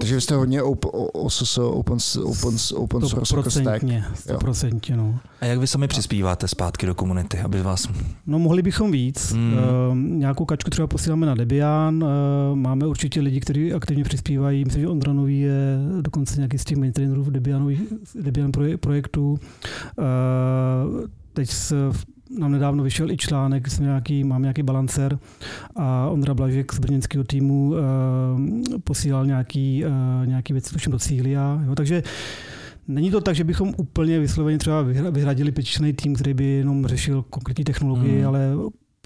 Takže vy jste hodně op, o- OSS, open, open, open source jako stack. Stoprocentně, stoprocentně, no. A jak vy sami přispíváte zpátky do komunity, aby vás... No mohli bychom víc. Hmm. Mm. nějakou kačku třeba posíláme na Debian, uh, máme určitě lidi, kteří aktivně přispívají, myslím, že Ondra Nový je dokonce nějaký z těch maintainerů v Debianových, Debian proje- projektů. Uh, teď se nám nedávno vyšel i článek, jsme nějaký, mám nějaký balancer a Ondra Blažek z brněnského týmu uh, posílal nějaký, uh, nějaký věci, tuším do Cília. Jo, takže Není to tak, že bychom úplně vysloveně třeba vyhra- vyhradili pětičlený tým, který by jenom řešil konkrétní technologii, Hmm. mm. ale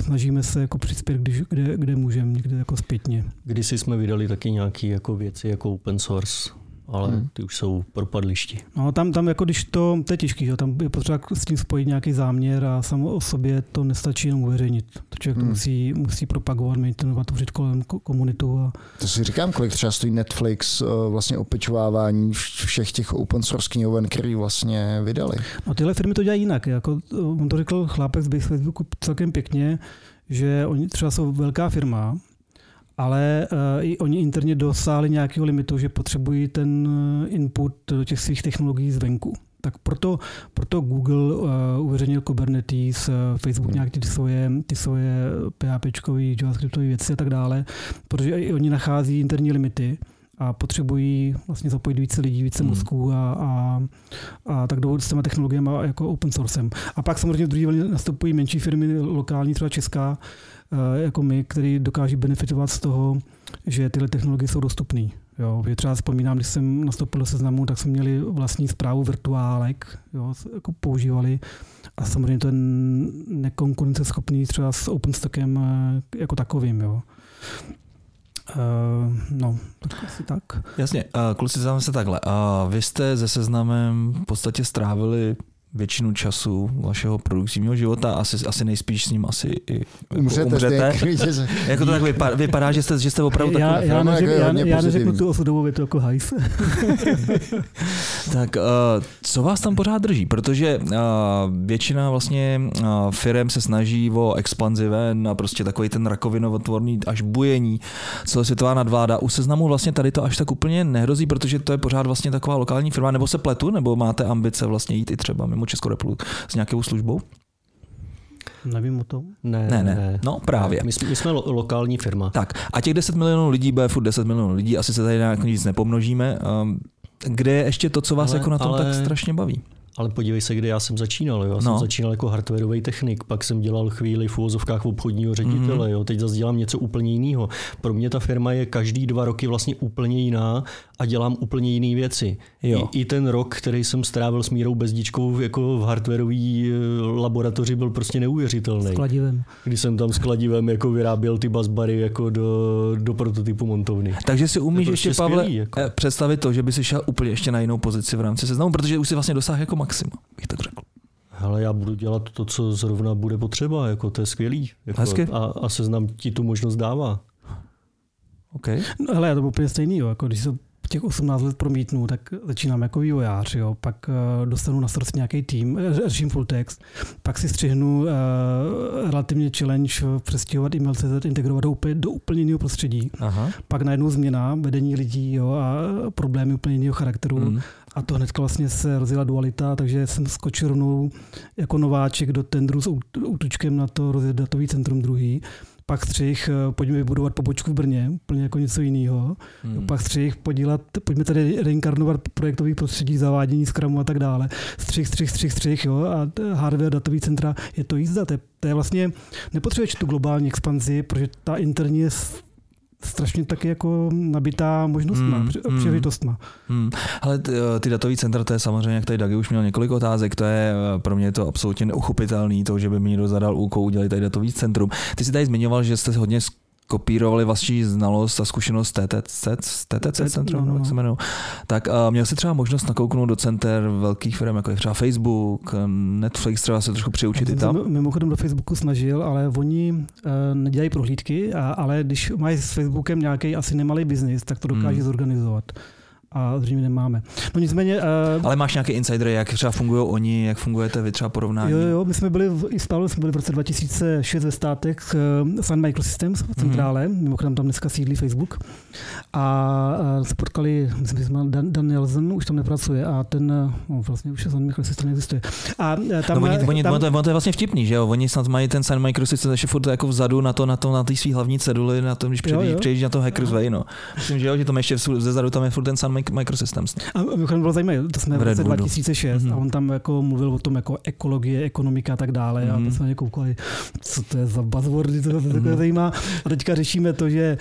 snažíme se jako přispět, když, kde, kde můžeme, někde jako zpětně. Kdysi jsme vydali taky nějaké jako věci jako open source, ale Hmm. ty už jsou propadlišti. No tam, tam jako když to, to je těžký, že? jo, tam je potřeba s tím spojit nějaký záměr a samo o sobě to nestačí jenom uveřejnit. To člověk to Hmm. musí, musí propagovat, maintainovat, tvořit kolem ko- komunitu a To si říkám, kolik třeba stojí Netflix eh, vlastně opečovávání vš- všech těch open source knihoven, který vlastně vydali. No tyhle firmy to dělají jinak. Jako, on to řekl chlápek z Facebooku celkem pěkně, že oni třeba jsou velká firma, ale uh, i oni interně dosáhli nějakého limitu, že potřebují ten eh, input do těch svých technologií zvenku. Tak proto, proto Google uh, uveřejnil Kubernetes, uh, Facebook Hmm. nějak ty svoje, ty svoje PHP, JavaScriptové věci a tak dále, protože i oni nachází interní limity a potřebují vlastně zapojit více lidí, více Hmm. mozků a, a, a tak jdou s těma technologiemi jako open sourcem. A pak samozřejmě v druhé vlně nastupují menší firmy, lokální, třeba česká, eh, jako my, který dokáží benefitovat z toho, že tyhle technologie jsou dostupné. Jo, že třeba vzpomínám, když jsem nastoupil do seznamu, tak jsme měli vlastní zprávu virtuálek, jo, jako používali a samozřejmě to je nekonkurenceschopný třeba s OpenStackem eh, jako takovým. Jo. Uh, no, tak asi tak. Jasně, uh, kluci, se takhle. Uh, vy jste se seznamem v podstatě strávili většinu času vašeho produktivního života, asi, asi nejspíš s ním asi i jako Umřete, umřete. [laughs] jako to tak vypadá, vypadá že, jste, že jste opravdu já, takový. já, film, neřek, jako je já, já neřeknu tu osudovou větu jako hajs. [laughs] Tak uh, co vás tam pořád drží? Protože uh, většina vlastně uh, firm se snaží o expanzi ven a prostě takový ten rakovinovotvorný až bujení, celosvětová nadvláda. U seznamu vlastně tady to až tak úplně nehrozí, protože to je pořád vlastně taková lokální firma, nebo se pletu, nebo máte ambice vlastně jít i třeba mimo Českou republiku s nějakou službou? Nevím o tom. Ne, Ne, ne. No právě. My jsme, my jsme lo- lokální firma. Tak a těch 10 milionů lidí bude furt 10 milionů lidí, asi se tady nějak nic nepomnožíme. Um, kde je ještě to, co vás Ale- jako na tom ale- tak strašně baví? Ale podívej se, kde já jsem začínal. Jo. Já No. jsem začínal jako hardwareový technik, pak jsem dělal chvíli v úvozovkách obchodního ředitele, Mhm. jo. teď zase dělám něco úplně jiného. Pro mě ta firma je každý dva roky vlastně úplně jiná a dělám úplně jiné věci. Jo. I, I ten rok, který jsem strávil s Mírou Bezdičkou jako v hardwareové laboratoři, byl prostě neuvěřitelný. S kladivem. Kdy jsem tam s kladivem jako vyráběl ty basbary jako do, do prototypu montovny. Takže si umíš je ještě, prostě Pavle, skvělý, jako. eh, představit to, že by si šel úplně ještě na jinou pozici v rámci seznamu, protože už si vlastně dosáhl jako maxima, bych tak řekl. Ale já budu dělat to, co zrovna bude potřeba, jako to je skvělý. Jako, Hezky. a, a seznam ti tu možnost dává. OK. No, hele, já to bylo úplně stejný, jo. Jako, když se těch 18 let promítnu, tak začínám jako vývojář, jo. pak uh, dostanu na starost nějaký tým, eh, řeším full text, pak si střihnu uh, relativně challenge přestěhovat email.cz, integrovat do úplně, do úplně jiného prostředí. Aha. Pak najednou změna vedení lidí jo, a problémy úplně jiného charakteru. Mm. A to hnedka vlastně se rozjela dualita, takže jsem skočil rovnou jako nováček do tendru s útočkem na to rozjet datový centrum druhý. Pak střih, eh, pojďme vybudovat pobočku v Brně, úplně jako něco jiného. Mm. Pak střih, podílat, pojďme tady reinkarnovat projektový prostředí, zavádění Scrumu a tak dále. Střih, střih, střih, střih, jo. A hardware, datový centra, je to jízda. To je, to je vlastně, nepotřebuješ tu globální expanzi, protože ta interní je strašně taky jako nabitá možnostma, Mm, při- mm. příležitostma. Hmm. Ale ty, ty datový centra, to je samozřejmě, jak tady Dagi už měl několik otázek, to je eh, pro mě je to absolutně neuchopitelný, to, že by mi někdo zadal úkol udělat tady datový centrum. Ty jsi tady zmiňoval, že jste hodně kopírovali vaši znalost a zkušenost TTC, TTC centrum, no, no, jak se jmenují. Tak uh, měl jsi třeba možnost nakouknout do center velkých firm, jako je třeba Facebook, Netflix, třeba se trošku přiučit i tam? mimochodem do Facebooku snažil, ale oni uh, nedělají prohlídky, a, ale když mají s Facebookem nějaký asi nemalý biznis, tak to dokáží Hmm. zorganizovat. A zřejmě nemáme. No nicméně, uh, Ale máš nějaké insidery, jak třeba fungují oni, jak fungujete vy třeba porovnání? Jo, jo, my jsme byli, v, i s Pavlem jsme byli v roce 2006 ve státech uh, Sun Microsystems v centrále, mm-hmm. mimochodem tam dneska sídlí Facebook. A uh, se potkali, myslím, že jsme Dan, Dan Nelson, už tam nepracuje a ten, no, vlastně už Sun Microsystems neexistuje. A uh, tam, no, oni, oni, tam, to, to je vlastně vtipný, že jo? Oni snad mají ten Sun Microsystems ještě furt jako vzadu na to, na to, na té svý hlavní ceduli, na tom, když přejdeš, na to Hackers Way, no. Myslím, že jo, že tam ještě vzu- ze zadu tam je furt ten Sun Microsystems. A mimochodem bylo zajímavé, to jsme V v roce Redwoodu. 2006 Mhm. a on tam jako mluvil o tom jako ekologie, ekonomika a tak dále a Mhm. my jsme na ně koukali, co to je za buzzwordy, to se Mhm. zajímá a teďka řešíme to, že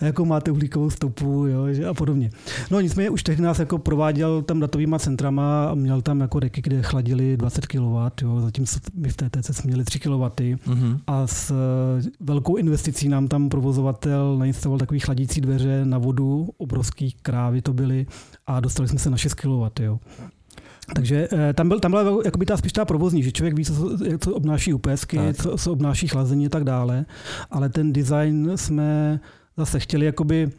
jako máte uhlíkovou stopu jo, že a podobně. No nicméně už tehdy nás jako prováděl tam datovýma centrama a měl tam jako reky, kde chladili 20 kW, jo, zatímco my v TTC jsme měli 3 kW Mhm. a s eh, velkou investicí nám tam provozovatel nainstaloval takový chladící dveře na vodu, obrovský krávy to byly a dostali jsme se na 6 kW. Jo. Takže eh, tam, byl, tam byla jakoby ta spíš ta provozní, že člověk ví, co, co obnáší UPSky, Tak. co, co obnáší chlazení a tak dále, ale ten design jsme zase chtěli jakoby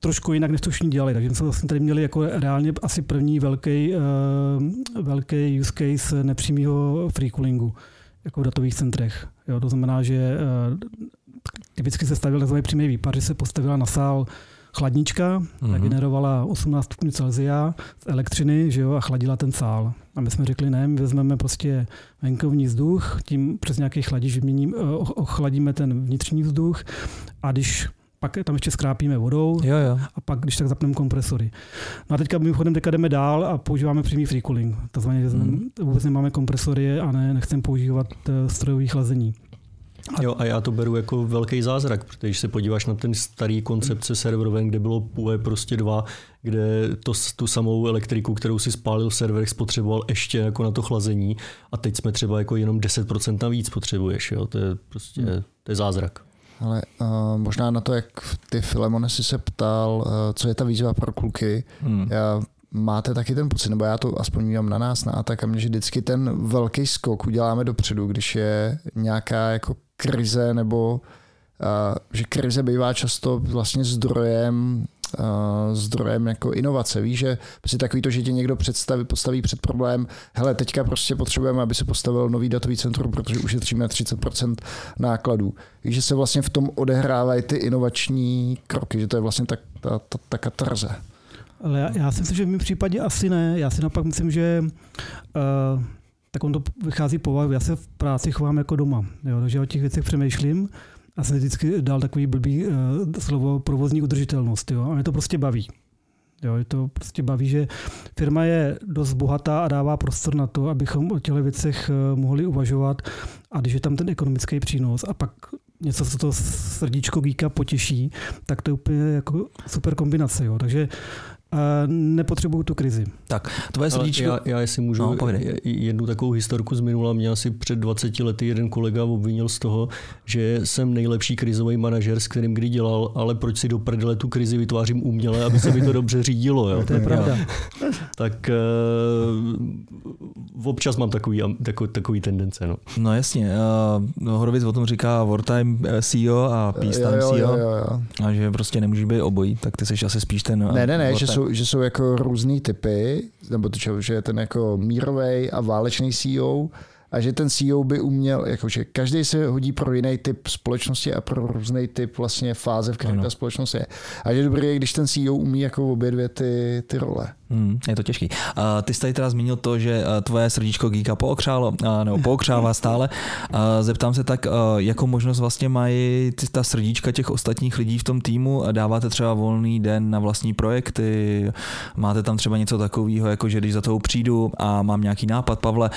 trošku jinak, než to všichni dělali. Takže jsme vlastně tady měli jako reálně asi první velký, uh, velký use case nepřímého free coolingu jako v datových centrech. Jo, to znamená, že uh, typicky se stavil takzvaný přímý výpar, že se postavila na sál chladnička, mm-hmm. Mhm. ta generovala 18 stupňů Celsia z elektřiny že jo, a chladila ten sál. A my jsme řekli, ne, my vezmeme prostě venkovní vzduch, tím přes nějaký chladič vyměním, eh, ochladíme ten vnitřní vzduch a když pak tam ještě skrápíme vodou Jo, jo. a pak když tak zapneme kompresory. No a teďka mimochodem teďka jdeme dál a používáme přímý free cooling. To znamená, že Mhm. vůbec nemáme kompresory a ne, nechceme používat eh, strojové chlazení. Jo, a já to beru jako velký zázrak, protože když se podíváš na ten starý koncepce serveroven, kde bylo PUE prostě dva, kde to, tu samou elektriku, kterou si spálil v serverech, spotřeboval ještě jako na to chlazení a teď jsme třeba jako jenom 10% navíc potřebuješ, jo? to je prostě to je zázrak. Ale uh, možná na to, jak ty Filemone si se ptal, uh, co je ta výzva pro kluky. Hmm. Já máte taky ten pocit, nebo já to aspoň mívám na nás, na Atakamě, že vždycky ten velký skok uděláme dopředu, když je nějaká jako krize nebo uh, že krize bývá často vlastně zdrojem uh, zdrojem jako inovace. Víš, že prostě takový to, že tě někdo představí, postaví před problém, hele, teďka prostě potřebujeme, aby se postavil nový datový centrum, protože ušetříme 30% nákladů. Víš, že se vlastně v tom odehrávají ty inovační kroky, že to je vlastně tak, ta, ta, ta katarze. Ale já, já si myslím, že v mém případě asi ne. Já si naopak myslím, že uh, tak on to vychází povahu. Já se v práci chovám jako doma. Jo, takže o těch věcech přemýšlím. A jsem vždycky dal takový blbý uh, slovo provozní udržitelnost. Jo? A mě to prostě baví. Jo, je to prostě baví, že firma je dost bohatá a dává prostor na to, abychom o těchto věcech mohli uvažovat a když je tam ten ekonomický přínos a pak něco, co to srdíčko geeka potěší, tak to je úplně jako super kombinace. Jo. Takže nepotřebuju tu krizi. Tak, tvoje srdíčko... Já, já jestli můžu no, jednu takovou historku z minula. Mě asi před 20 lety jeden kolega obvinil z toho, že jsem nejlepší krizový manažer, s kterým kdy dělal, ale proč si do prdele tu krizi vytvářím uměle, aby se mi to dobře řídilo. Jo? [laughs] to je pravda. tak uh, občas mám takový, takový, takový tendence. No, no jasně. Uh, Horovic o tom říká wartime eh, CEO a peacetime CEO. Jo, jo, jo. A že prostě nemůžeš být obojí, tak ty jsi asi spíš ten... Ne, ne, ne, že jsou jsou, že jsou jako různý typy, nebo to, že je ten jako mírový a válečný CEO, a že ten CEO by uměl, jakože každý se hodí pro jiný typ společnosti a pro různý typ vlastně fáze, v které ta společnost je. A že je dobré, když ten CEO umí jako obě dvě ty, ty role. Hmm, je to těžký. Uh, ty jsi tady teda zmínil to, že uh, tvoje srdíčko Geeka pookřálo, uh, nebo pookřává [laughs] stále. Uh, zeptám se tak, jakou možnost vlastně mají ty, ta srdíčka těch ostatních lidí v tom týmu? Dáváte třeba volný den na vlastní projekty? Máte tam třeba něco takového, jako že když za toho přijdu a mám nějaký nápad, Pavle,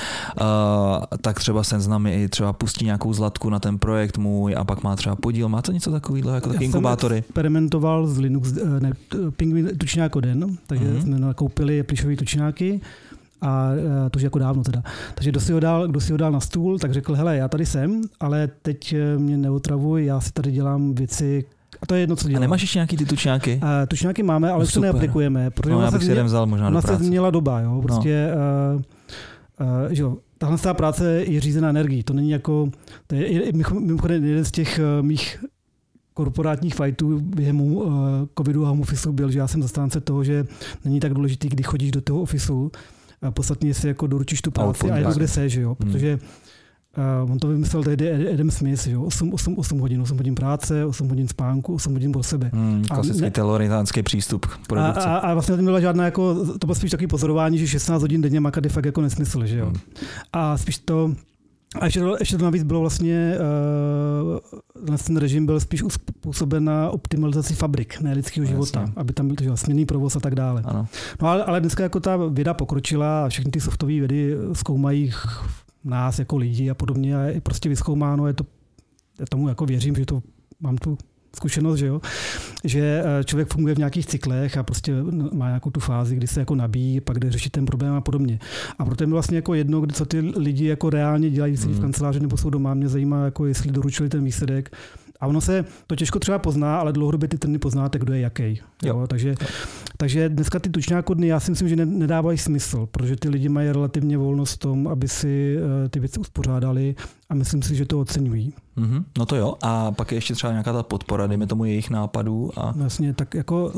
tak třeba sen s námi i třeba pustí nějakou zlatku na ten projekt můj a pak má třeba podíl. Má to něco takového, jako taky inkubátory? experimentoval s Linux, ne, Penguin tučňák den, takže mm-hmm. jsme koupili plišové tučňáky a to už jako dávno teda. Takže kdo si, ho dal, kdo si ho dal na stůl, tak řekl, hele, já tady jsem, ale teď e, mě neotravuj, já si tady dělám věci, a to je jedno, co dělám. A nemáš ještě nějaký ty tučňáky? Uh, tučňáky máme, ale no, už to neaplikujeme. Protože no, já bych si jeden vzal možná do práce. se změnila doba, jo. Prostě, no. uh, uh, že jo, tahle ta práce je řízená energií. To není jako, to je mimochodem jeden z těch uh, mých korporátních fightů během uh, covidu a home office byl, že já jsem zastánce toho, že není tak důležitý, kdy chodíš do toho ofisu, a podstatně si jako doručíš tu práci a jedno, kde se, že jo, hmm. Uh, on to vymyslel tehdy Adam Smith, že jo? 8, 8, 8 hodin, 8 hodin práce, 8 hodin spánku, 8 hodin pro sebe. Hmm, klasický teloritánský přístup k produkci. A, a, a vlastně tam byla žádná, jako, to bylo spíš takový pozorování, že 16 hodin denně makat je fakt jako nesmysl, že jo? Hmm. A spíš to, a ještě to, ještě to navíc bylo vlastně, uh, ten režim byl spíš uspůsoben na optimalizaci fabrik, ne lidského no, života, jasně. aby tam byl že, směný provoz a tak dále. Ano. No ale, ale dneska jako ta věda pokročila a všechny ty softové vědy zkoumají nás jako lidi a podobně a je prostě vyskoumáno, je to, já tomu jako věřím, že to mám tu zkušenost, že jo, že eh, člověk funguje v nějakých cyklech a prostě má nějakou tu fázi, kdy se jako nabíjí, pak jde řešit ten problém a podobně. A proto je mi vlastně jako jedno, co ty lidi jako reálně dělají, si v hmm. kanceláři nebo jsou doma, mě zajímá, jako jestli doručili ten výsledek, a ono se to těžko třeba pozná, ale dlouhodobě ty trendy poznáte, kdo je jaký. Jo. Jo, takže, takže dneska ty tučňáko dny, já si myslím, že nedávají smysl, protože ty lidi mají relativně volnost v tom, aby si eh, ty věci uspořádali a myslím si, že to oceňují. Mm-hmm. No to jo. A pak je ještě třeba nějaká ta podpora, dejme tomu jejich nápadů. A... Vlastně, tak jako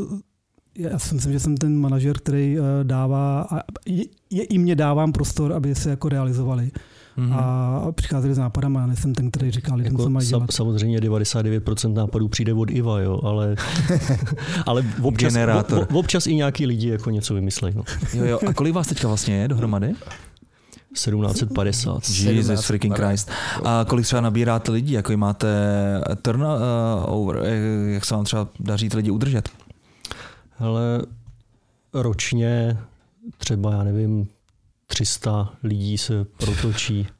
já si myslím, že jsem ten manažer, který eh, dává, a je, i mě dávám prostor, aby se jako realizovali mm-hmm. a přicházeli s nápadama. Já nejsem ten, který říká lidem, jako co mají dělat. Samozřejmě 99% nápadů přijde od Iva, jo, ale, [laughs] [laughs] ale občas, Generátor. o, občas i nějaký lidi jako něco vymyslejí. No. Jo, jo. A kolik vás teďka vlastně je dohromady? 1750. Jesus freaking Christ. A kolik třeba nabíráte lidí? Jako máte turnover? Jak se vám třeba daří ty lidi udržet? Hele, ročně třeba, já nevím, 300 lidí se protočí. [laughs]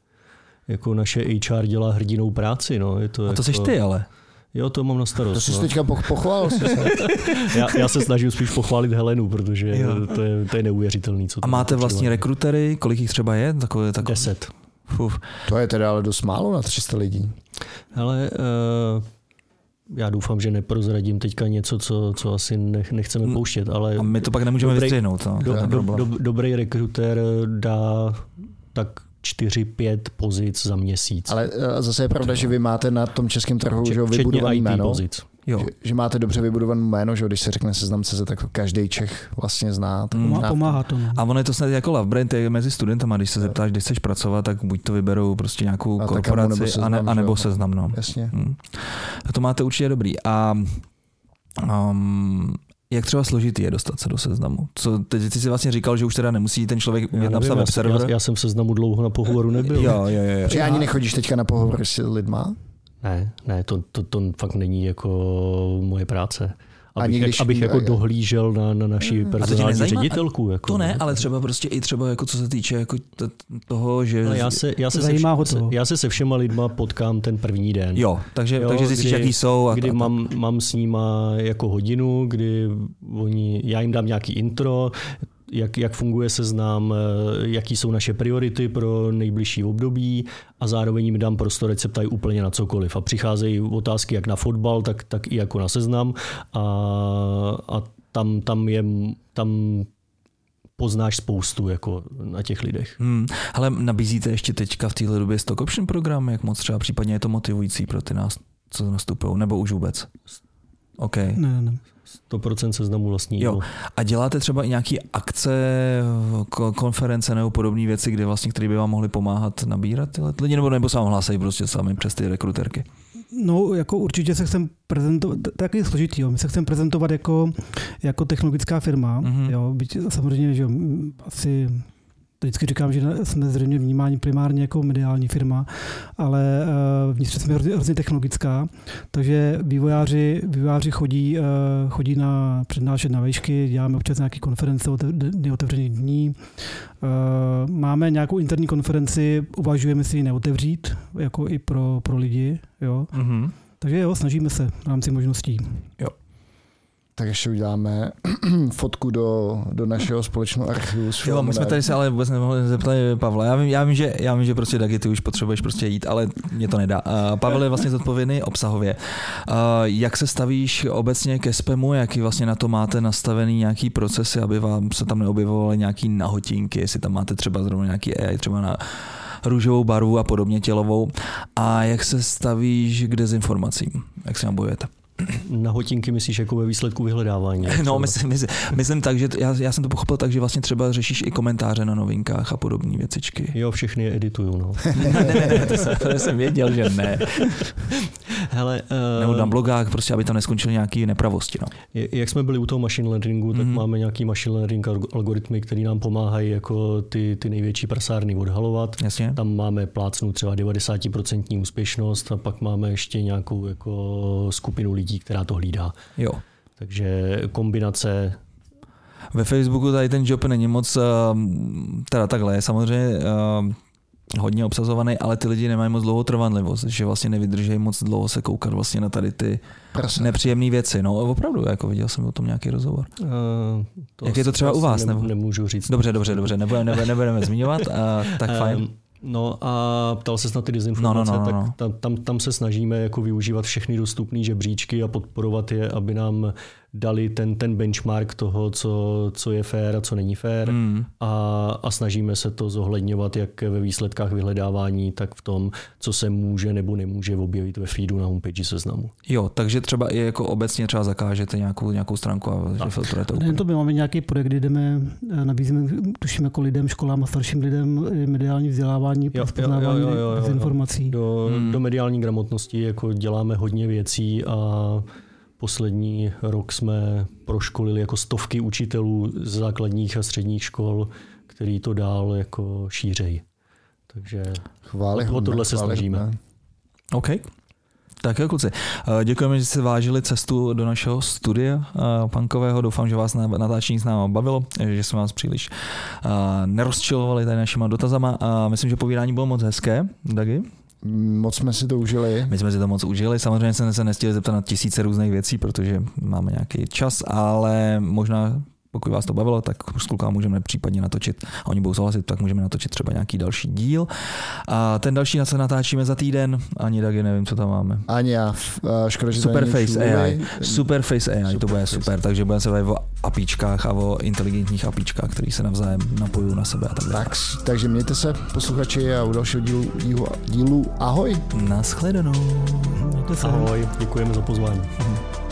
Jako naše HR dělá hrdinou práci. No. Je to A to jako... jsi ty ale. Jo, to mám na starost. To jsi no. teďka pochválil. [laughs] já, já se snažím spíš pochválit Helenu, protože to je, to je neuvěřitelný. Co A máte vlastní rekrutery? Kolik jich třeba je? Takové, takové... Deset. Uf. To je teda ale dost málo na 300 lidí. Hele, uh, já doufám, že neprozradím teďka něco, co, co asi nech, nechceme Mm. pouštět, ale A my to pak nemůžeme Dobrý- vystřihnout. No, do, do, do, dobrý rekruter dá tak 4-5 pozic za měsíc. Ale eh, zase je pravda, že vy máte na tom českém trhu že vybudovaný IT jméno. pozic. Jo. Že, že máte dobře vybudované jméno, že jo, když se řekne seznam CZ, tak to každý Čech vlastně zná. Tak Mm. Zná- Pomáhá to. No. A ono je to snad jako love brand je mezi studentama, když se zeptáš, kde chceš pracovat, tak buď to vyberou prostě nějakou A korporaci, nebo Seznam, a, ne, že a nebo jo. seznam. No. Jasně. Hmm. To máte určitě dobrý. A um, jak třeba složitý je dostat se do seznamu? Co, teď ty jsi vlastně říkal, že už teda nemusí ten člověk umět napsat web jsem- server. já, já jsem se znamu dlouho na pohovoru nebyl. Jo, jo, jo. jo. Ani nechodíš teďka na pohovor s lidma? Ne, ne, to, to, to fakt není jako moje práce. Ani Abych, když- abych jako a- dohlížel na, na naši tě personální ředitelku. Jako, To ne, ale třeba prostě i třeba jako co se týče jako t- toho, že... Ale já se, já, se se, Zajímá ho vš- to. se, já se se všema lidma potkám ten první den. Jo, takže, Jo, takže zjistíš, kdy- jaký jsou. A kdy a- mám, mám s nima jako hodinu, kdy oni, já jim dám nějaký intro, jak, jak funguje seznam, eh, jaký jsou naše priority pro nejbližší období a zároveň jim dám prostor, ať se ptají úplně na cokoliv. A přicházejí otázky jak na fotbal, tak, tak i jako na seznam a, a tam, tam je tam poznáš spoustu jako na těch lidech. Hmm. Ale nabízíte ještě teďka v téhle době stock option program, jak moc třeba případně je to motivující pro ty nás, co nastupují, nebo už vůbec? OK. Ne, ne, ne. 100% seznamu vlastní. Jo. A děláte třeba i nějaké akce, ko- konference nebo podobné věci, kde vlastně, které by vám mohly pomáhat nabírat tyhle lidi, nebo, nebo se vám hlásají prostě sami přes ty rekruterky? No, jako určitě se chcem prezentovat, to je taky složitý, jo. my se chcem prezentovat jako, jako technologická firma, Mhm. mm-hmm. jo, byť samozřejmě, že jo, asi vždycky říkám, že jsme zřejmě vnímáni primárně jako mediální firma, ale uh, vnitřně jsme hrozně, hrozně technologická, takže vývojáři, vývojáři chodí, uh, chodí na přednášet na vejšky, děláme občas nějaké konference, dny otevřených dní, uh, máme nějakou interní konferenci, uvažujeme si ji neotevřít, jako i pro, pro lidi, jo. Mm-hmm. Takže jo, snažíme se v rámci možností. Tak ještě uděláme [clears throat] fotku do, do našeho společného archivu. s Jo, my jsme tady se ale vůbec nemohli zeptat Pavla. Já vím, já vím, že, já vím, že prostě Dagi, ty už potřebuješ prostě jít, ale mě to nedá. Uh, Pavel je vlastně zodpovědný obsahově. Uh, jak se stavíš obecně ke spamu, jaký vlastně na to máte nastavený nějaký procesy, aby vám se tam neobjevovaly nějaký nahotinky, jestli tam máte třeba zrovna nějaký AI třeba na růžovou barvu a podobně tělovou. A jak se stavíš k dezinformacím? Jak se nám bojujete? Na hotinky myslíš jako ve výsledku vyhledávání? No, myslím, myslím, myslím tak, že t- já, já jsem to pochopil tak, že vlastně třeba řešíš i komentáře na novinkách a podobné věcičky. Jo, všechny je edituju, no. [laughs] ne, ne, ne, to jsem, to jsem věděl, že ne. Hele, uh, Nebo na blogách, prostě, aby tam neskončily nějaké nepravosti. No. Jak jsme byli u toho machine learningu, tak Mhm. mm-hmm. máme nějaký machine learning alg- algoritmy, které nám pomáhají jako ty, ty největší prasárny odhalovat. Jasně? Tam máme plácnu třeba 90% úspěšnost a pak máme ještě nějakou jako skupinu lidí, která to hlídá. Jo. Takže kombinace Ve Facebooku tady ten job není moc, uh, teda takhle, je samozřejmě uh, hodně obsazovaný, ale ty lidi nemají moc dlouho trvanlivost, že vlastně nevydrží moc dlouho se koukat vlastně na tady ty Prase. nepříjemné věci. No opravdu, jako viděl jsem o tom nějaký rozhovor. Uh, to Jak je to třeba u vás, nebo? Nemůžu říct. Dobře, dobře, dobře, nebudeme, nebudeme, nebudeme zmiňovat, uh, tak fajn. No a ptal se na ty dezinformace, No, no, no, no, no. tak tam, tam, tam se snažíme jako využívat všechny dostupné žebříčky a podporovat je, aby nám dali ten, ten benchmark toho, co, co je fér a co není fér. Mm. A, a snažíme se to zohledňovat jak ve výsledkách vyhledávání, tak v tom, co se může nebo nemůže objevit ve feedu na homepage seznamu. Jo, takže třeba i jako obecně třeba zakážete nějakou, nějakou stránku a že filtrujete úplně. to, my máme nějaký projekt, kdy jdeme, eh, nabízíme, tuším, jako lidem, školám a starším lidem eh, mediální vzdělávání pro jo. informací. Do, hmm. do mediální gramotnosti jako děláme hodně věcí a poslední rok jsme proškolili jako stovky učitelů z základních a středních škol, který to dál jako šířej. Takže Chvály O tohle se snažíme. OK. Tak jo, kluci. Eh, Děkujeme, že jste vážili cestu do našeho studia eh, punkového. Doufám, že vás na- natáčení s náma bavilo, že jsme vás příliš eh, nerozčilovali tady našima dotazama. A myslím, že povídání bylo moc hezké, Dagi. Moc jsme si to užili. My jsme si to moc užili. Samozřejmě jsme se nestihli zeptat na tisíce různých věcí, protože máme nějaký čas, ale možná pokud vás to bavilo, tak s klukama můžeme případně natočit, a oni budou souhlasit, tak můžeme natočit třeba nějaký další díl. A ten další se natáčíme za týden, ani taky nevím, co tam máme. Ani já. Škoda, že Superface AI. Superface AI, super to bude super, takže budeme se bavit o apíčkách a o inteligentních apíčkách, které se navzájem napojují na sebe a tak Tak, takže mějte se, posluchači, a u dalšího dílu, dílu, dílu ahoj. Naschledanou. Ahoj, děkujeme za pozvání. Mhm.